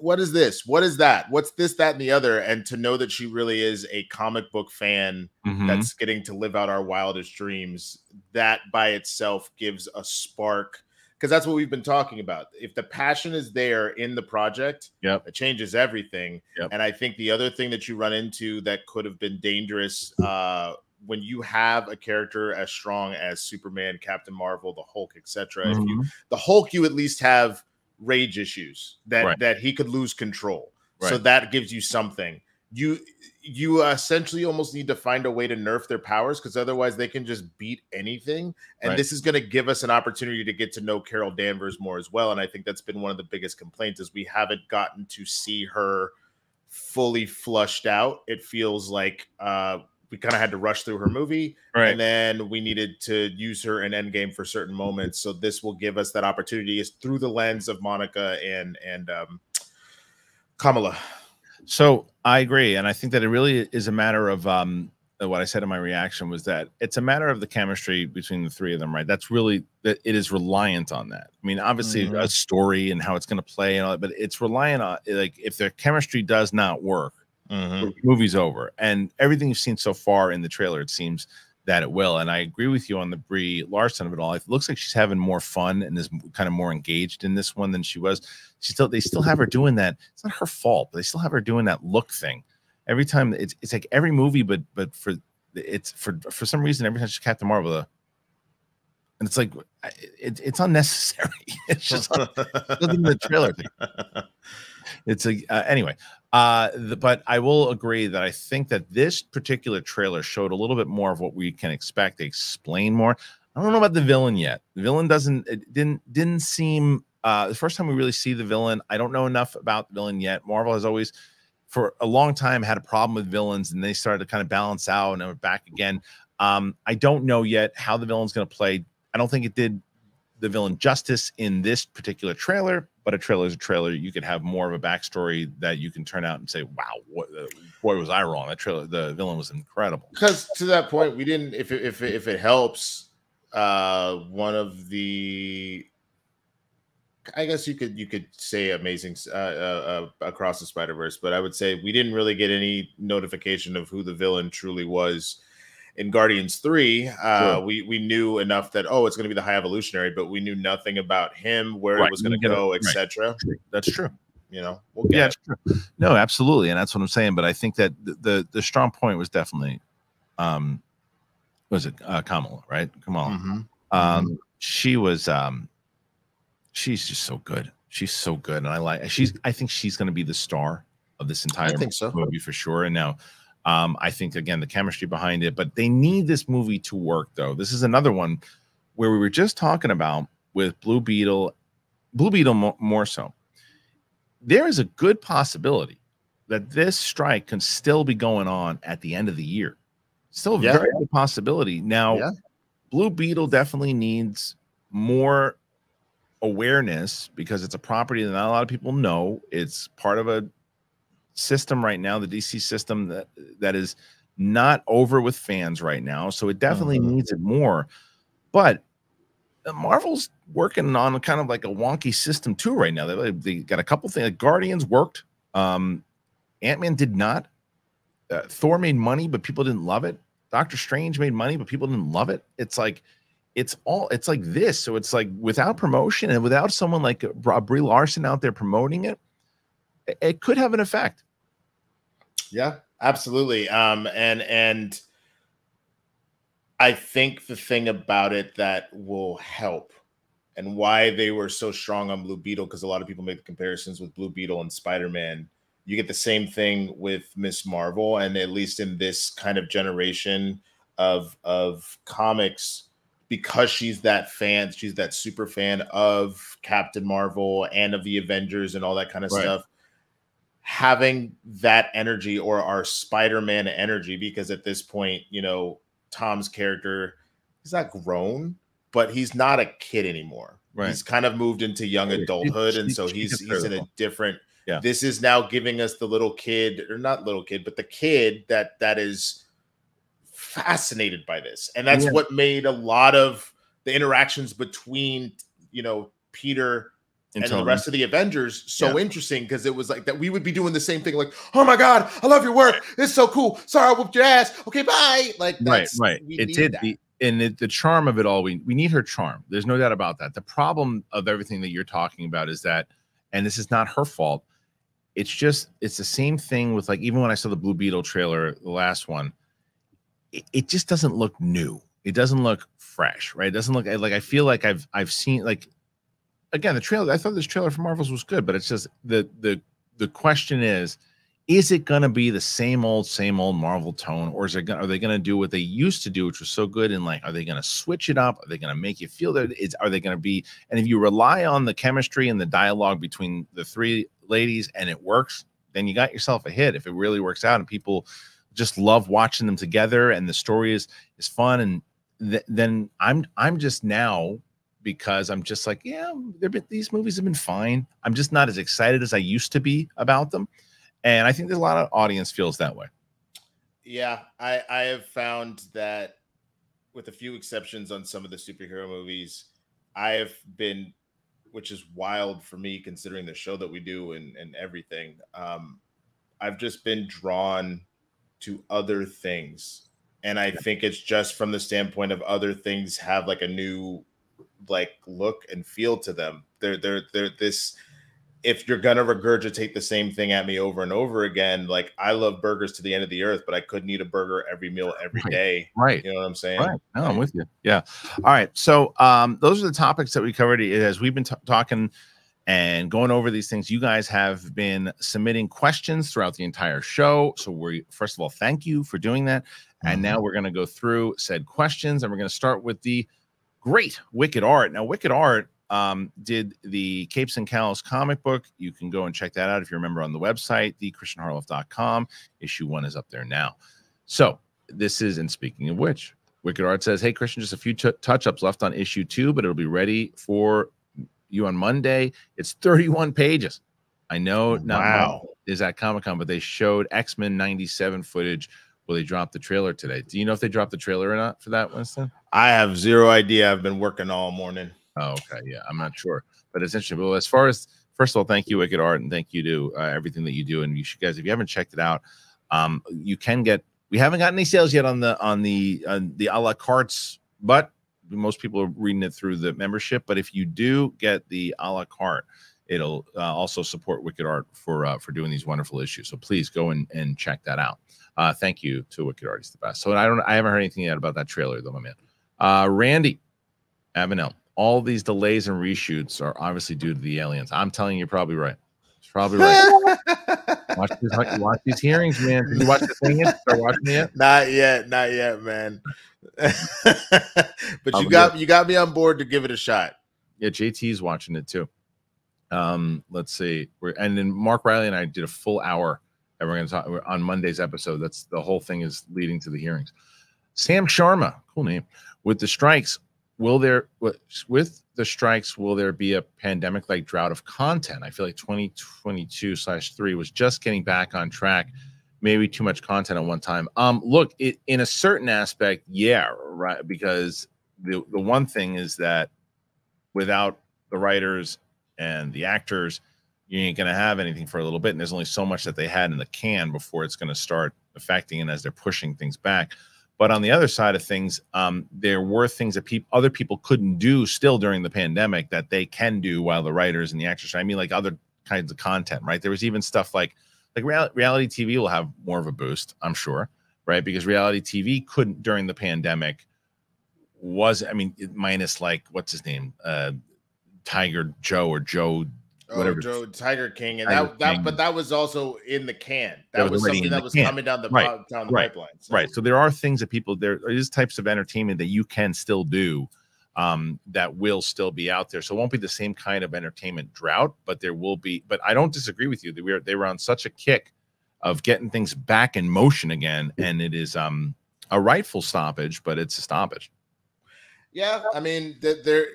what is this? What is that? What's this, that, and the other? And to know that she really is a comic book fan mm-hmm. that's getting to live out our wildest dreams, that by itself gives a spark. Because that's what we've been talking about. If the passion is there in the project, yep. it changes everything. Yep. And I think the other thing that you run into that could have been dangerous uh, when you have a character as strong as Superman, Captain Marvel, the Hulk, etc. Mm-hmm. If you mm-hmm. the Hulk, you at least have rage issues that right. that he could lose control. Right. So that gives you something. You you essentially almost need to find a way to nerf their powers because otherwise they can just beat anything. And right. this is going to give us an opportunity to get to know Carol Danvers more as well. And I think that's been one of the biggest complaints is we haven't gotten to see her fully flushed out. It feels like uh we kind of had to rush through her movie, right. and then we needed to use her in Endgame for certain moments. So this will give us that opportunity is through the lens of Monica and and um, Kamala. So I agree, and I think that it really is a matter of um, what I said in my reaction was that it's a matter of the chemistry between the three of them, right? That's really that it is reliant on that. I mean, obviously mm-hmm. a story and how it's going to play and all that, but it's reliant on like if their chemistry does not work, mm-hmm. movie's over. And everything you've seen so far in the trailer, it seems that it will. And I agree with you on the Brie Larson of it all. It looks like she's having more fun and is kind of more engaged in this one than she was. She still they still have her doing that. It's not her fault, but they still have her doing that look thing. Every time it's it's like every movie, but but for it's for for some reason every time she's Captain Marvel, the, and it's like it, it's unnecessary. [laughs] it's just in the trailer. Thing. [laughs] It's a uh, anyway. Uh, the, but I will agree that I think that this particular trailer showed a little bit more of what we can expect. They explain more. I don't know about the villain yet. The villain doesn't it didn't didn't seem uh, the first time we really see the villain. I don't know enough about the villain yet. Marvel has always, for a long time, had a problem with villains, and they started to kind of balance out and are back again. Um, I don't know yet how the villain's going to play. I don't think it did the villain justice in this particular trailer, but a trailer is a trailer. You could have more of a backstory that you can turn out and say, "Wow, what, uh, boy was I wrong." That trailer, the villain was incredible. Because to that point, we didn't. If it, if if it helps, uh, one of the, I guess you could you could say amazing uh, uh, uh across the Spider Verse, but I would say we didn't really get any notification of who the villain truly was in Guardians 3, uh, sure. we we knew enough that oh, it's going to be the High Evolutionary, but we knew nothing about him, where right. it was going to go, etc. Right. That's true. You know, we'll yeah, no, absolutely, and that's what I'm saying. But I think that the the, the strong point was definitely, um, was it uh, Kamala, right? Kamala. Mm-hmm. Um, mm-hmm. she was, um, she's just so good. She's so good, and I like. She's. I think she's going to be the star of this entire I think so. movie for sure. And now um, I think again the chemistry behind it, but they need this movie to work though. This is another one where we were just talking about with Blue Beetle, Blue Beetle more, more so. There is a good possibility that this strike can still be going on at the end of the year. Still a yeah. very good possibility. Now, yeah. Blue Beetle definitely needs more awareness because it's a property that not a lot of people know. It's part of a system right now, the DC system that that is not over with fans right now. So it definitely mm-hmm. needs it more. But Marvel's working on kind of like a wonky system too right now. They, they got a couple things. Like Guardians worked. Um, Ant Man did not. Uh, Thor made money, but people didn't love it. Doctor Strange made money, but people didn't love it. It's like it's all it's like this. So it's like without promotion and without someone like Brie Larson out there promoting it, it could have an effect. Yeah, absolutely. Um, and and I think the thing about it that will help and why they were so strong on Blue Beetle, because a lot of people make the comparisons with Blue Beetle and Spider Man. You get the same thing with Miss Marvel, and at least in this kind of generation of of comics, because she's that fan, she's that super fan of Captain Marvel and of the Avengers and all that kind of right. stuff having that energy or our Spider-Man energy because at this point, you know, Tom's character he's not grown, but he's not a kid anymore. Right. He's kind of moved into young adulthood and so he's he's in a different yeah. This is now giving us the little kid or not little kid, but the kid that that is fascinated by this. And that's yeah. what made a lot of the interactions between, you know, Peter and the rest of the Avengers so yeah. interesting because it was like that we would be doing the same thing, like, oh my god, I love your work, it's so cool. Sorry, I whooped your ass. Okay, bye. Like, right, right. It did. The, and it, the charm of it all, we we need her charm. There's no doubt about that. The problem of everything that you're talking about is that, and this is not her fault. It's just it's the same thing with like even when I saw the Blue Beetle trailer, the last one, it, just doesn't look new. It doesn't look fresh, right? It doesn't look like I feel like I've I've seen like again, the trailer. I thought this trailer for Marvels was good, but it's just the the the question is, is it going to be the same old same old Marvel tone, or is it gonna, are they going to do what they used to do, which was so good? And like, are they going to switch it up? Are they going to make you feel that? Are they going to be? And if you rely on the chemistry and the dialogue between the three ladies and it works, then you got yourself a hit. If it really works out and people just love watching them together and the story is is fun and th- then I'm I'm just now because I'm just like, yeah, been, these movies have been fine. I'm just not as excited as I used to be about them, and I think there's a lot of audience feels that way. Yeah, I I have found that with a few exceptions on some of the superhero movies, I have been, which is wild for me considering the show that we do and and everything. Um, I've just been drawn to other things and I think it's just from the standpoint of other things have like a new like look and feel to them. They're they're they're this if you're gonna regurgitate the same thing at me over and over again, like I love burgers to the end of the earth, but I couldn't eat a burger every meal every right. day. Right. You know what I'm saying? Right. No, I'm with you. Yeah. All right. So um, those are the topics that we covered as we've been talking and going over these things. You guys have been submitting questions throughout the entire show. So we first of all, thank you for doing that. And mm-hmm. now we're going to go through said questions, and we're going to start with the great Wicked Art. Now, Wicked Art um, did the Capes and Cowls comic book. You can go and check that out if you remember on the website, thekristianharloff.com. Issue one is up there now. So this is, and speaking of which, Wicked Art says, Hey, Kristian, just a few touch ups left on issue two, but it'll be ready for you on Monday. It's 31 pages. I know not wow. is at Comic Con, but they showed X Men 97 footage Will they drop the trailer today? Do you know if they dropped the trailer or not for that, Winston? I have zero idea. I've been working all morning. Oh, okay. Yeah, I'm not sure, but it's interesting. Well, as far as first of all, thank you, Wicked Art, and thank you to uh, everything that you do. And you should guys, if you haven't checked it out, um, you can get. We haven't got any sales yet on the on the on the a la cartes, but most people are reading it through the membership. But if you do get the a la carte, it'll uh, also support Wicked Art for uh, for doing these wonderful issues. So please go and, and check that out. Uh, thank you to Wicked Art is, the best. So I don't, I haven't heard anything yet about that trailer though, my man. Uh, Randy Avenel, all these delays and reshoots are obviously due to the aliens. I'm telling you, you're probably right. It's probably right. [laughs] watch, these, watch these hearings, man. Did you watch the thing yet? Start watching it yet? Not yet, not yet, man. [laughs] but you got you got me on board to give it a shot. Yeah, JT's watching it too. Um, let's see. We're and then Mark Riley and I did a full hour and we're going to talk on Monday's episode. That's the whole thing is leading to the hearings. Sam Sharma, cool name. With the strikes, will there with the strikes will there be a pandemic like drought of content? I feel like 2022 slash three was just getting back on track. Maybe too much content at one time. Um, look, it, in a certain aspect, yeah, right. Because the the one thing is that without the writers and the actors, you ain't to have anything for a little bit. And there's only so much that they had in the can before it's to start affecting and as they're pushing things back. But on the other side of things, um, there were things that people, other people couldn't do still during the pandemic that they can do while the writers and the actors. I mean, like other kinds of content, right? There was even stuff like like real, reality TV will have more of a boost, I'm sure, right? Because reality TV couldn't during the pandemic. Was I mean, minus like what's his name, uh, Tiger Joe or Joe Oh, whatever. Joe Tiger King, and Tiger that, that King. but that was also in the can. That, that was, was something that was can. coming down the, right. down the right. pipeline. So. Right. So there are things that people there is types of entertainment that you can still do um, that will still be out there. So it won't be the same kind of entertainment drought, but there will be. But I don't disagree with you. They were they were on such a kick of getting things back in motion again, and it is um a rightful stoppage, but it's a stoppage. Yeah, I mean, there,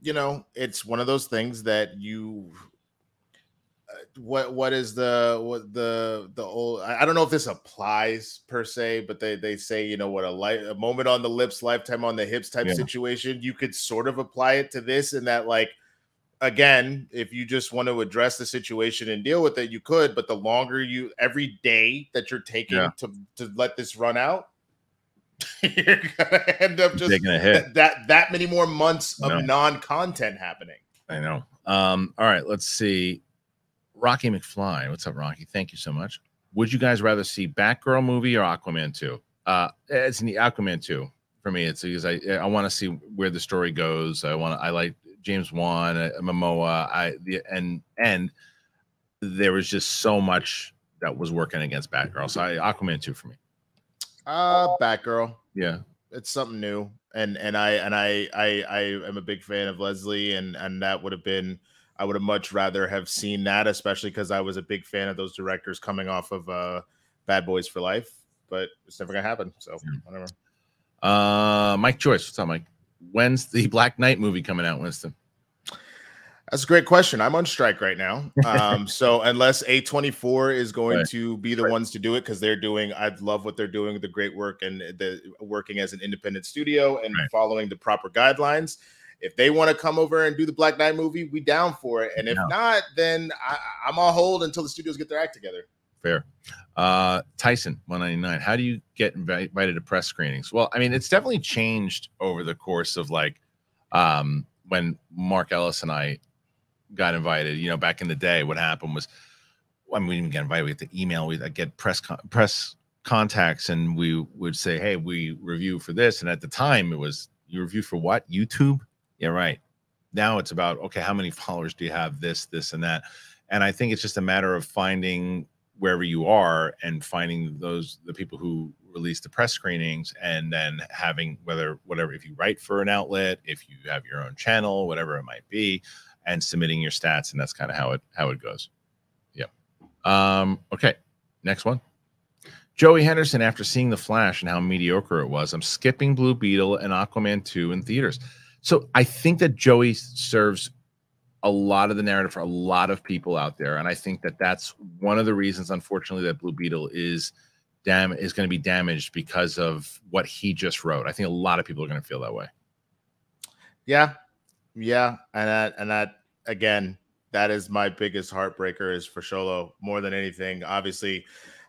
you know, it's one of those things that you what what is the what the the old I don't know if this applies per se, but they they say you know what a light a moment on the lips, lifetime on the hips type yeah. situation. You could sort of apply it to this in that like again, if you just want to address the situation and deal with it, you could. But the longer you every day that you're taking yeah. to to let this run out, [laughs] you're gonna end up just taking a hit. That, that that many more months of non-content happening. I know. Um, all right, let's see. Rocky McFly. What's up, Rocky? Thank you so much. Would you guys rather see Batgirl movie or Aquaman 2? Uh, it's in the Aquaman 2 for me. It's because I I want to see where the story goes. I want I like James Wan, uh, Momoa. I the and and there was just so much that was working against Batgirl. So I, Aquaman 2 for me. Uh Batgirl. Yeah. It's something new. And and I and I I I am a big fan of Leslie and and that would have been I would have much rather have seen that, especially because I was a big fan of those directors coming off of uh, Bad Boys for Life. But it's never gonna happen. So whatever. Uh, Mike Joyce, what's up, Mike? When's the Black Knight movie coming out, Winston? That's a great question. I'm on strike right now. [laughs] Um, so unless A24 is going right. to be the right. ones to do it, because they're doing, I love what they're doing, the great work and the working as an independent studio and right. following the proper guidelines. If they want to come over and do the Black Knight movie, we down for it. And if not, then I, am on hold until the studios get their act together. fair. Uh, Tyson, 199. How do you get invited to press screenings? Well, I mean, it's definitely changed over the course of like um, when Mark Ellis and I got invited. You know, back in the day, what happened was, I mean, we didn't get invited. We get the email. We get press con- press contacts, and we would say, "Hey, we review for this." And at the time, it was you review for what? YouTube? Yeah, right. Now it's about okay, how many followers do you have? This, this, and that. And I think it's just a matter of finding wherever you are and finding those the people who release the press screenings and then having whether whatever if you write for an outlet if you have your own channel whatever it might be and submitting your stats and that's kind of how it how it goes Yeah. um okay next one joey henderson after seeing the flash and how mediocre it was i'm skipping blue beetle and aquaman 2 in theaters so i think that joey serves a lot of the narrative for a lot of people out there, and I think that that's one of the reasons, unfortunately, that Blue Beetle is dam is going to be damaged because of what he just wrote. I think a lot of people are going to feel that way. Yeah, yeah, and that and that again, that is my biggest heartbreaker is for Xolo more than anything. Obviously,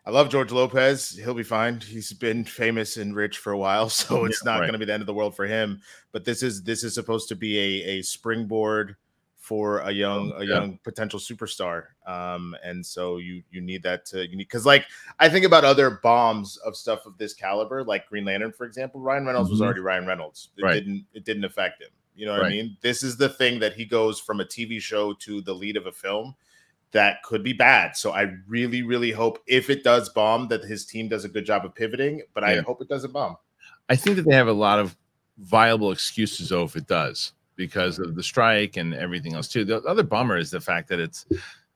I love George Lopez. He'll be fine. He's been famous and rich for a while, [laughs] so it's yeah, not right. going to be the end of the world for him. But this is this is supposed to be a a springboard for a young a young potential superstar um and so you you need that to you need because like i think about other bombs of stuff of this caliber like green lantern for example ryan reynolds mm-hmm. was already ryan reynolds it right. didn't it didn't affect him you know what right. i mean this is the thing that he goes from a tv show to the lead of a film that could be bad so i really really hope if it does bomb that his team does a good job of pivoting but yeah. i hope it doesn't bomb i think that they have a lot of viable excuses though if it does because of the strike and everything else too. The other bummer is the fact that it's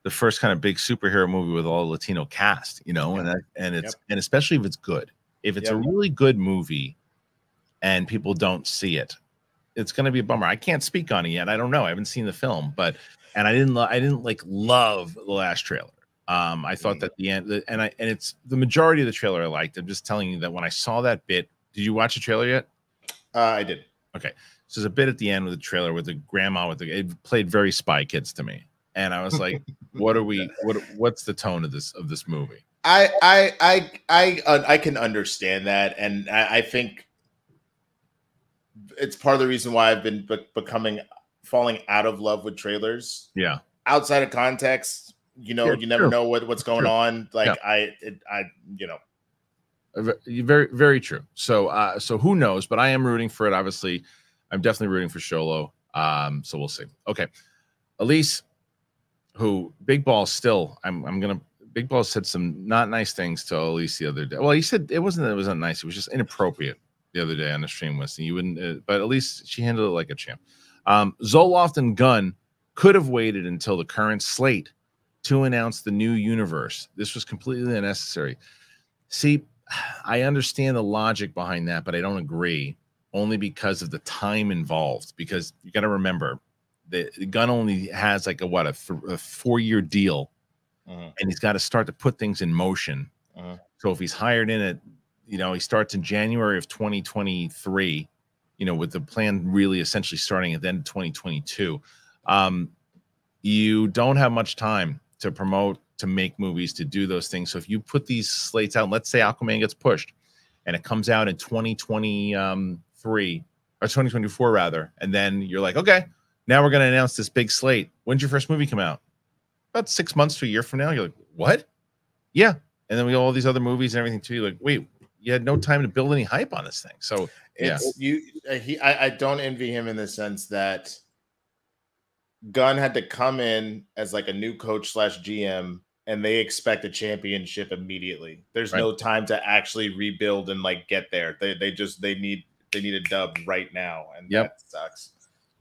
the first kind of big superhero movie with all Latino cast, you know, and that, and it's yep. and especially if it's good. If it's yep. a really good movie and people don't see it, it's going to be a bummer. I can't speak on it yet. I don't know. I haven't seen the film, but and I didn't lo- I didn't like love the last trailer. Um, I thought mm. that the end and I and it's the majority of the trailer I liked. I'm just telling you that when I saw that bit, did you watch the trailer yet? Uh, I did. Okay. So there's a bit at the end with the trailer with the grandma with the it played very Spy Kids to me, and I was like, [laughs] "What are we? What? What's the tone of this of this movie?" I I I I uh, I can understand that, and I, I, think it's part of the reason why I've been be- becoming falling out of love with trailers. Yeah, outside of context, you know, you never know what what's going on. Like yeah. I it, I you know. Very, very true. So, uh, so who knows? But I am rooting for it. Obviously, I'm definitely rooting for Xolo Um, so we'll see. Okay. Elise, who Big Ball still, I'm I'm gonna Big Ball said some not nice things to Elise the other day. Well, he said it wasn't that it wasn't nice, it was just inappropriate the other day on the stream Winston. You wouldn't uh, but at least she handled it like a champ. Um, Zoloft and Gunn could have waited until the current slate to announce the new universe. This was completely unnecessary. See, I understand the logic behind that, but I don't agree only because of the time involved. Because you got to remember, the, the, Gunn only has like a what a, th- a four year deal, uh-huh. and he's got to start to put things in motion. Uh-huh. So if he's hired in it, you know, he starts in January of 2023. You know, with the plan really essentially starting at the end of 2022. Um, you don't have much time to promote, to make movies, to do those things. So if you put these slates out, let's say Aquaman gets pushed, and it comes out in 2020, um, 2023 or 2024 rather, and then you're like, okay, now we're going to announce this big slate. When's your first movie come out? About six months to a year from now. You're like, what? Yeah, and then we got all these other movies and everything too. You're like, wait, you had no time to build any hype on this thing. So yeah, you uh, he I, I don't envy him in the sense that Gunn had to come in as like a new coach slash GM and they expect a championship immediately. There's right. no time to actually rebuild and like get there. They they just they need they need a dub right now, and yep. that sucks.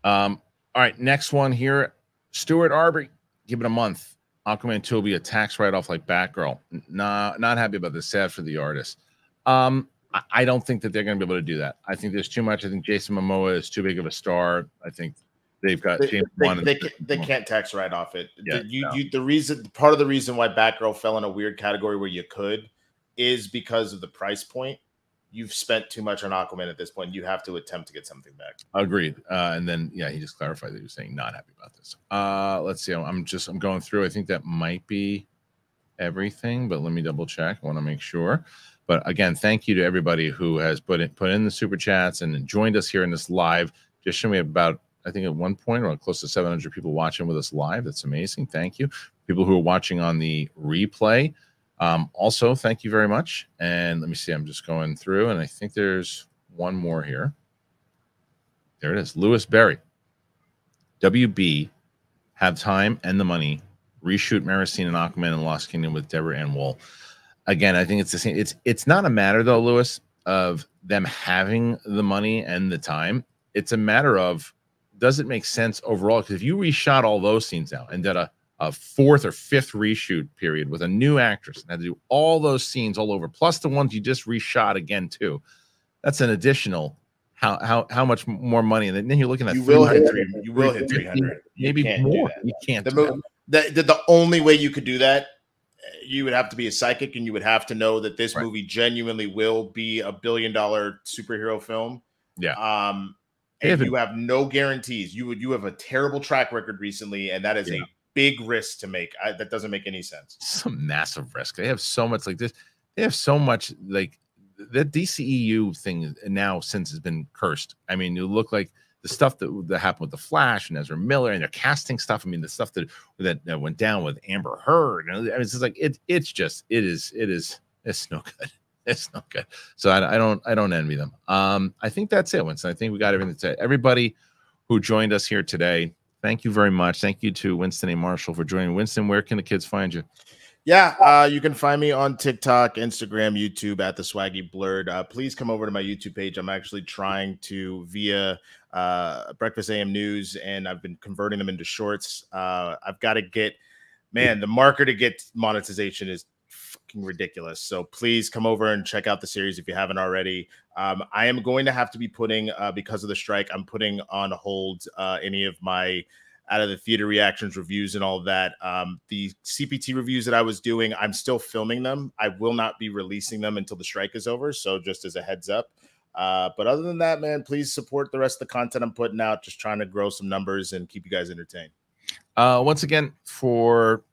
Um, all right, next one here. Stuart Arby, give it a month. Aquaman 2 will be a tax write-off like Batgirl. Nah, not happy about this. Sad for the artist. Um, I, don't think that they're going to be able to do that. I think there's too much. I think Jason Momoa is too big of a star. I think they've got they, James they, they, can, they can't tax write off it. Yeah, you, no. you, the reason, part of the reason why Batgirl fell in a weird category where you could is because of the price point you've spent too much on Aquaman at this point. You have to attempt to get something back. Agreed. Uh, and then yeah, he just clarified that he was saying not happy about this. Uh, let's see. I'm just I'm going through. I think that might be everything, but let me double check. I want to make sure. But again, thank you to everybody who has put in, put in the super chats and joined us here in this live. Just show me about I think at one point or close to 700 people watching with us live. That's amazing. Thank you. People who are watching on the replay. Um, also, thank you very much. And let me see. I'm just going through, and I think there's one more here. There it is. Lewis Berry. WB have time and the money reshoot Mera scenes and Aquaman and Lost Kingdom with Deborah Ann Woll. Again, I think it's the same. It's it's not a matter though, Lewis, of them having the money and the time. It's a matter of does it make sense overall? Because if you reshot all those scenes out and did a, a fourth or fifth reshoot period with a new actress and had to do all those scenes all over, plus the ones you just reshot again too, that's an additional how how how much more money? And then you're looking at you will hit three, you will hit three hundred, maybe more. You can't. The, the, the, the only way you could do that you would have to be a psychic and you would have to know that this right. movie genuinely will be a billion dollar superhero film. Yeah. Um, and you have no guarantees. You would you have a terrible track record recently, and that is yeah. a big risk to make. I, that doesn't make any sense. Some massive risk. They have so much like this. They have so much like the DCEU thing now since has been cursed. I mean, you look like the stuff that, that happened with the Flash and Ezra Miller and they're casting stuff. I mean, the stuff that that, that went down with Amber Heard. Mean, it's just like it. It's just it is it is it's no good. [laughs] It's not good. So I, I, don't I don't envy them. Um, I think that's it, Winston. I think we got everything to. Everybody who joined us here today, thank you very much. Thank you to Winston A. Marshall for joining. Winston, where can the kids find you? Yeah, uh, you can find me on TikTok, Instagram, YouTube at the Swaggy Blurred. Uh, please come over to my YouTube page. I'm actually trying to via uh, Breakfast AM News, and I've been converting them into shorts. Uh, I've got to get, man, the marker to get monetization is fucking ridiculous. So please come over and check out the series if you haven't already. Um, I am going to have to be putting, uh, because of the strike, I'm putting on hold uh, any of my out of the theater reactions, reviews, and all that. Um, the CPT reviews that I was doing, I'm still filming them. I will not be releasing them until the strike is over. So just as a heads up. Uh, but other than that, man, please support the rest of the content I'm putting out. Just trying to grow some numbers and keep you guys entertained. Uh, once again, for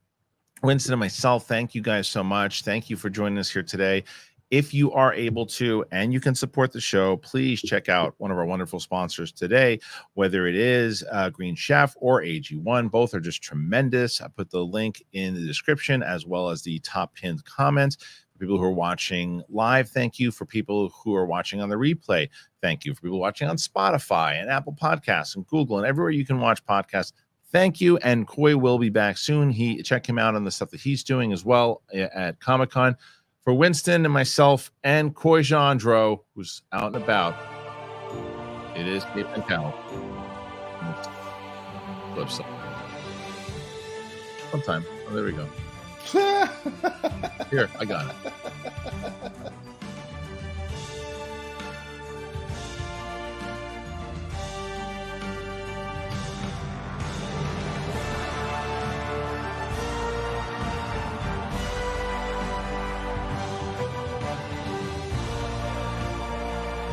Winston and myself, thank you guys so much. Thank you for joining us here today. If you are able to and you can support the show, please check out one of our wonderful sponsors today, whether it is uh, Green Chef or AG1. Both are just tremendous. I put the link in the description as well as the top pinned comments. People who are watching live, thank you. For people who are watching on the replay, thank you. For people watching on Spotify and Apple Podcasts and Google and everywhere you can watch podcasts, thank you. And Coy will be back soon. He check him out on the stuff that he's doing as well at Comic Con. For Winston and myself and Coy Jandreau, who's out and about, it is Capes and Cowls. Flip side. One time. Oh, there we go. Here, I got it. [laughs]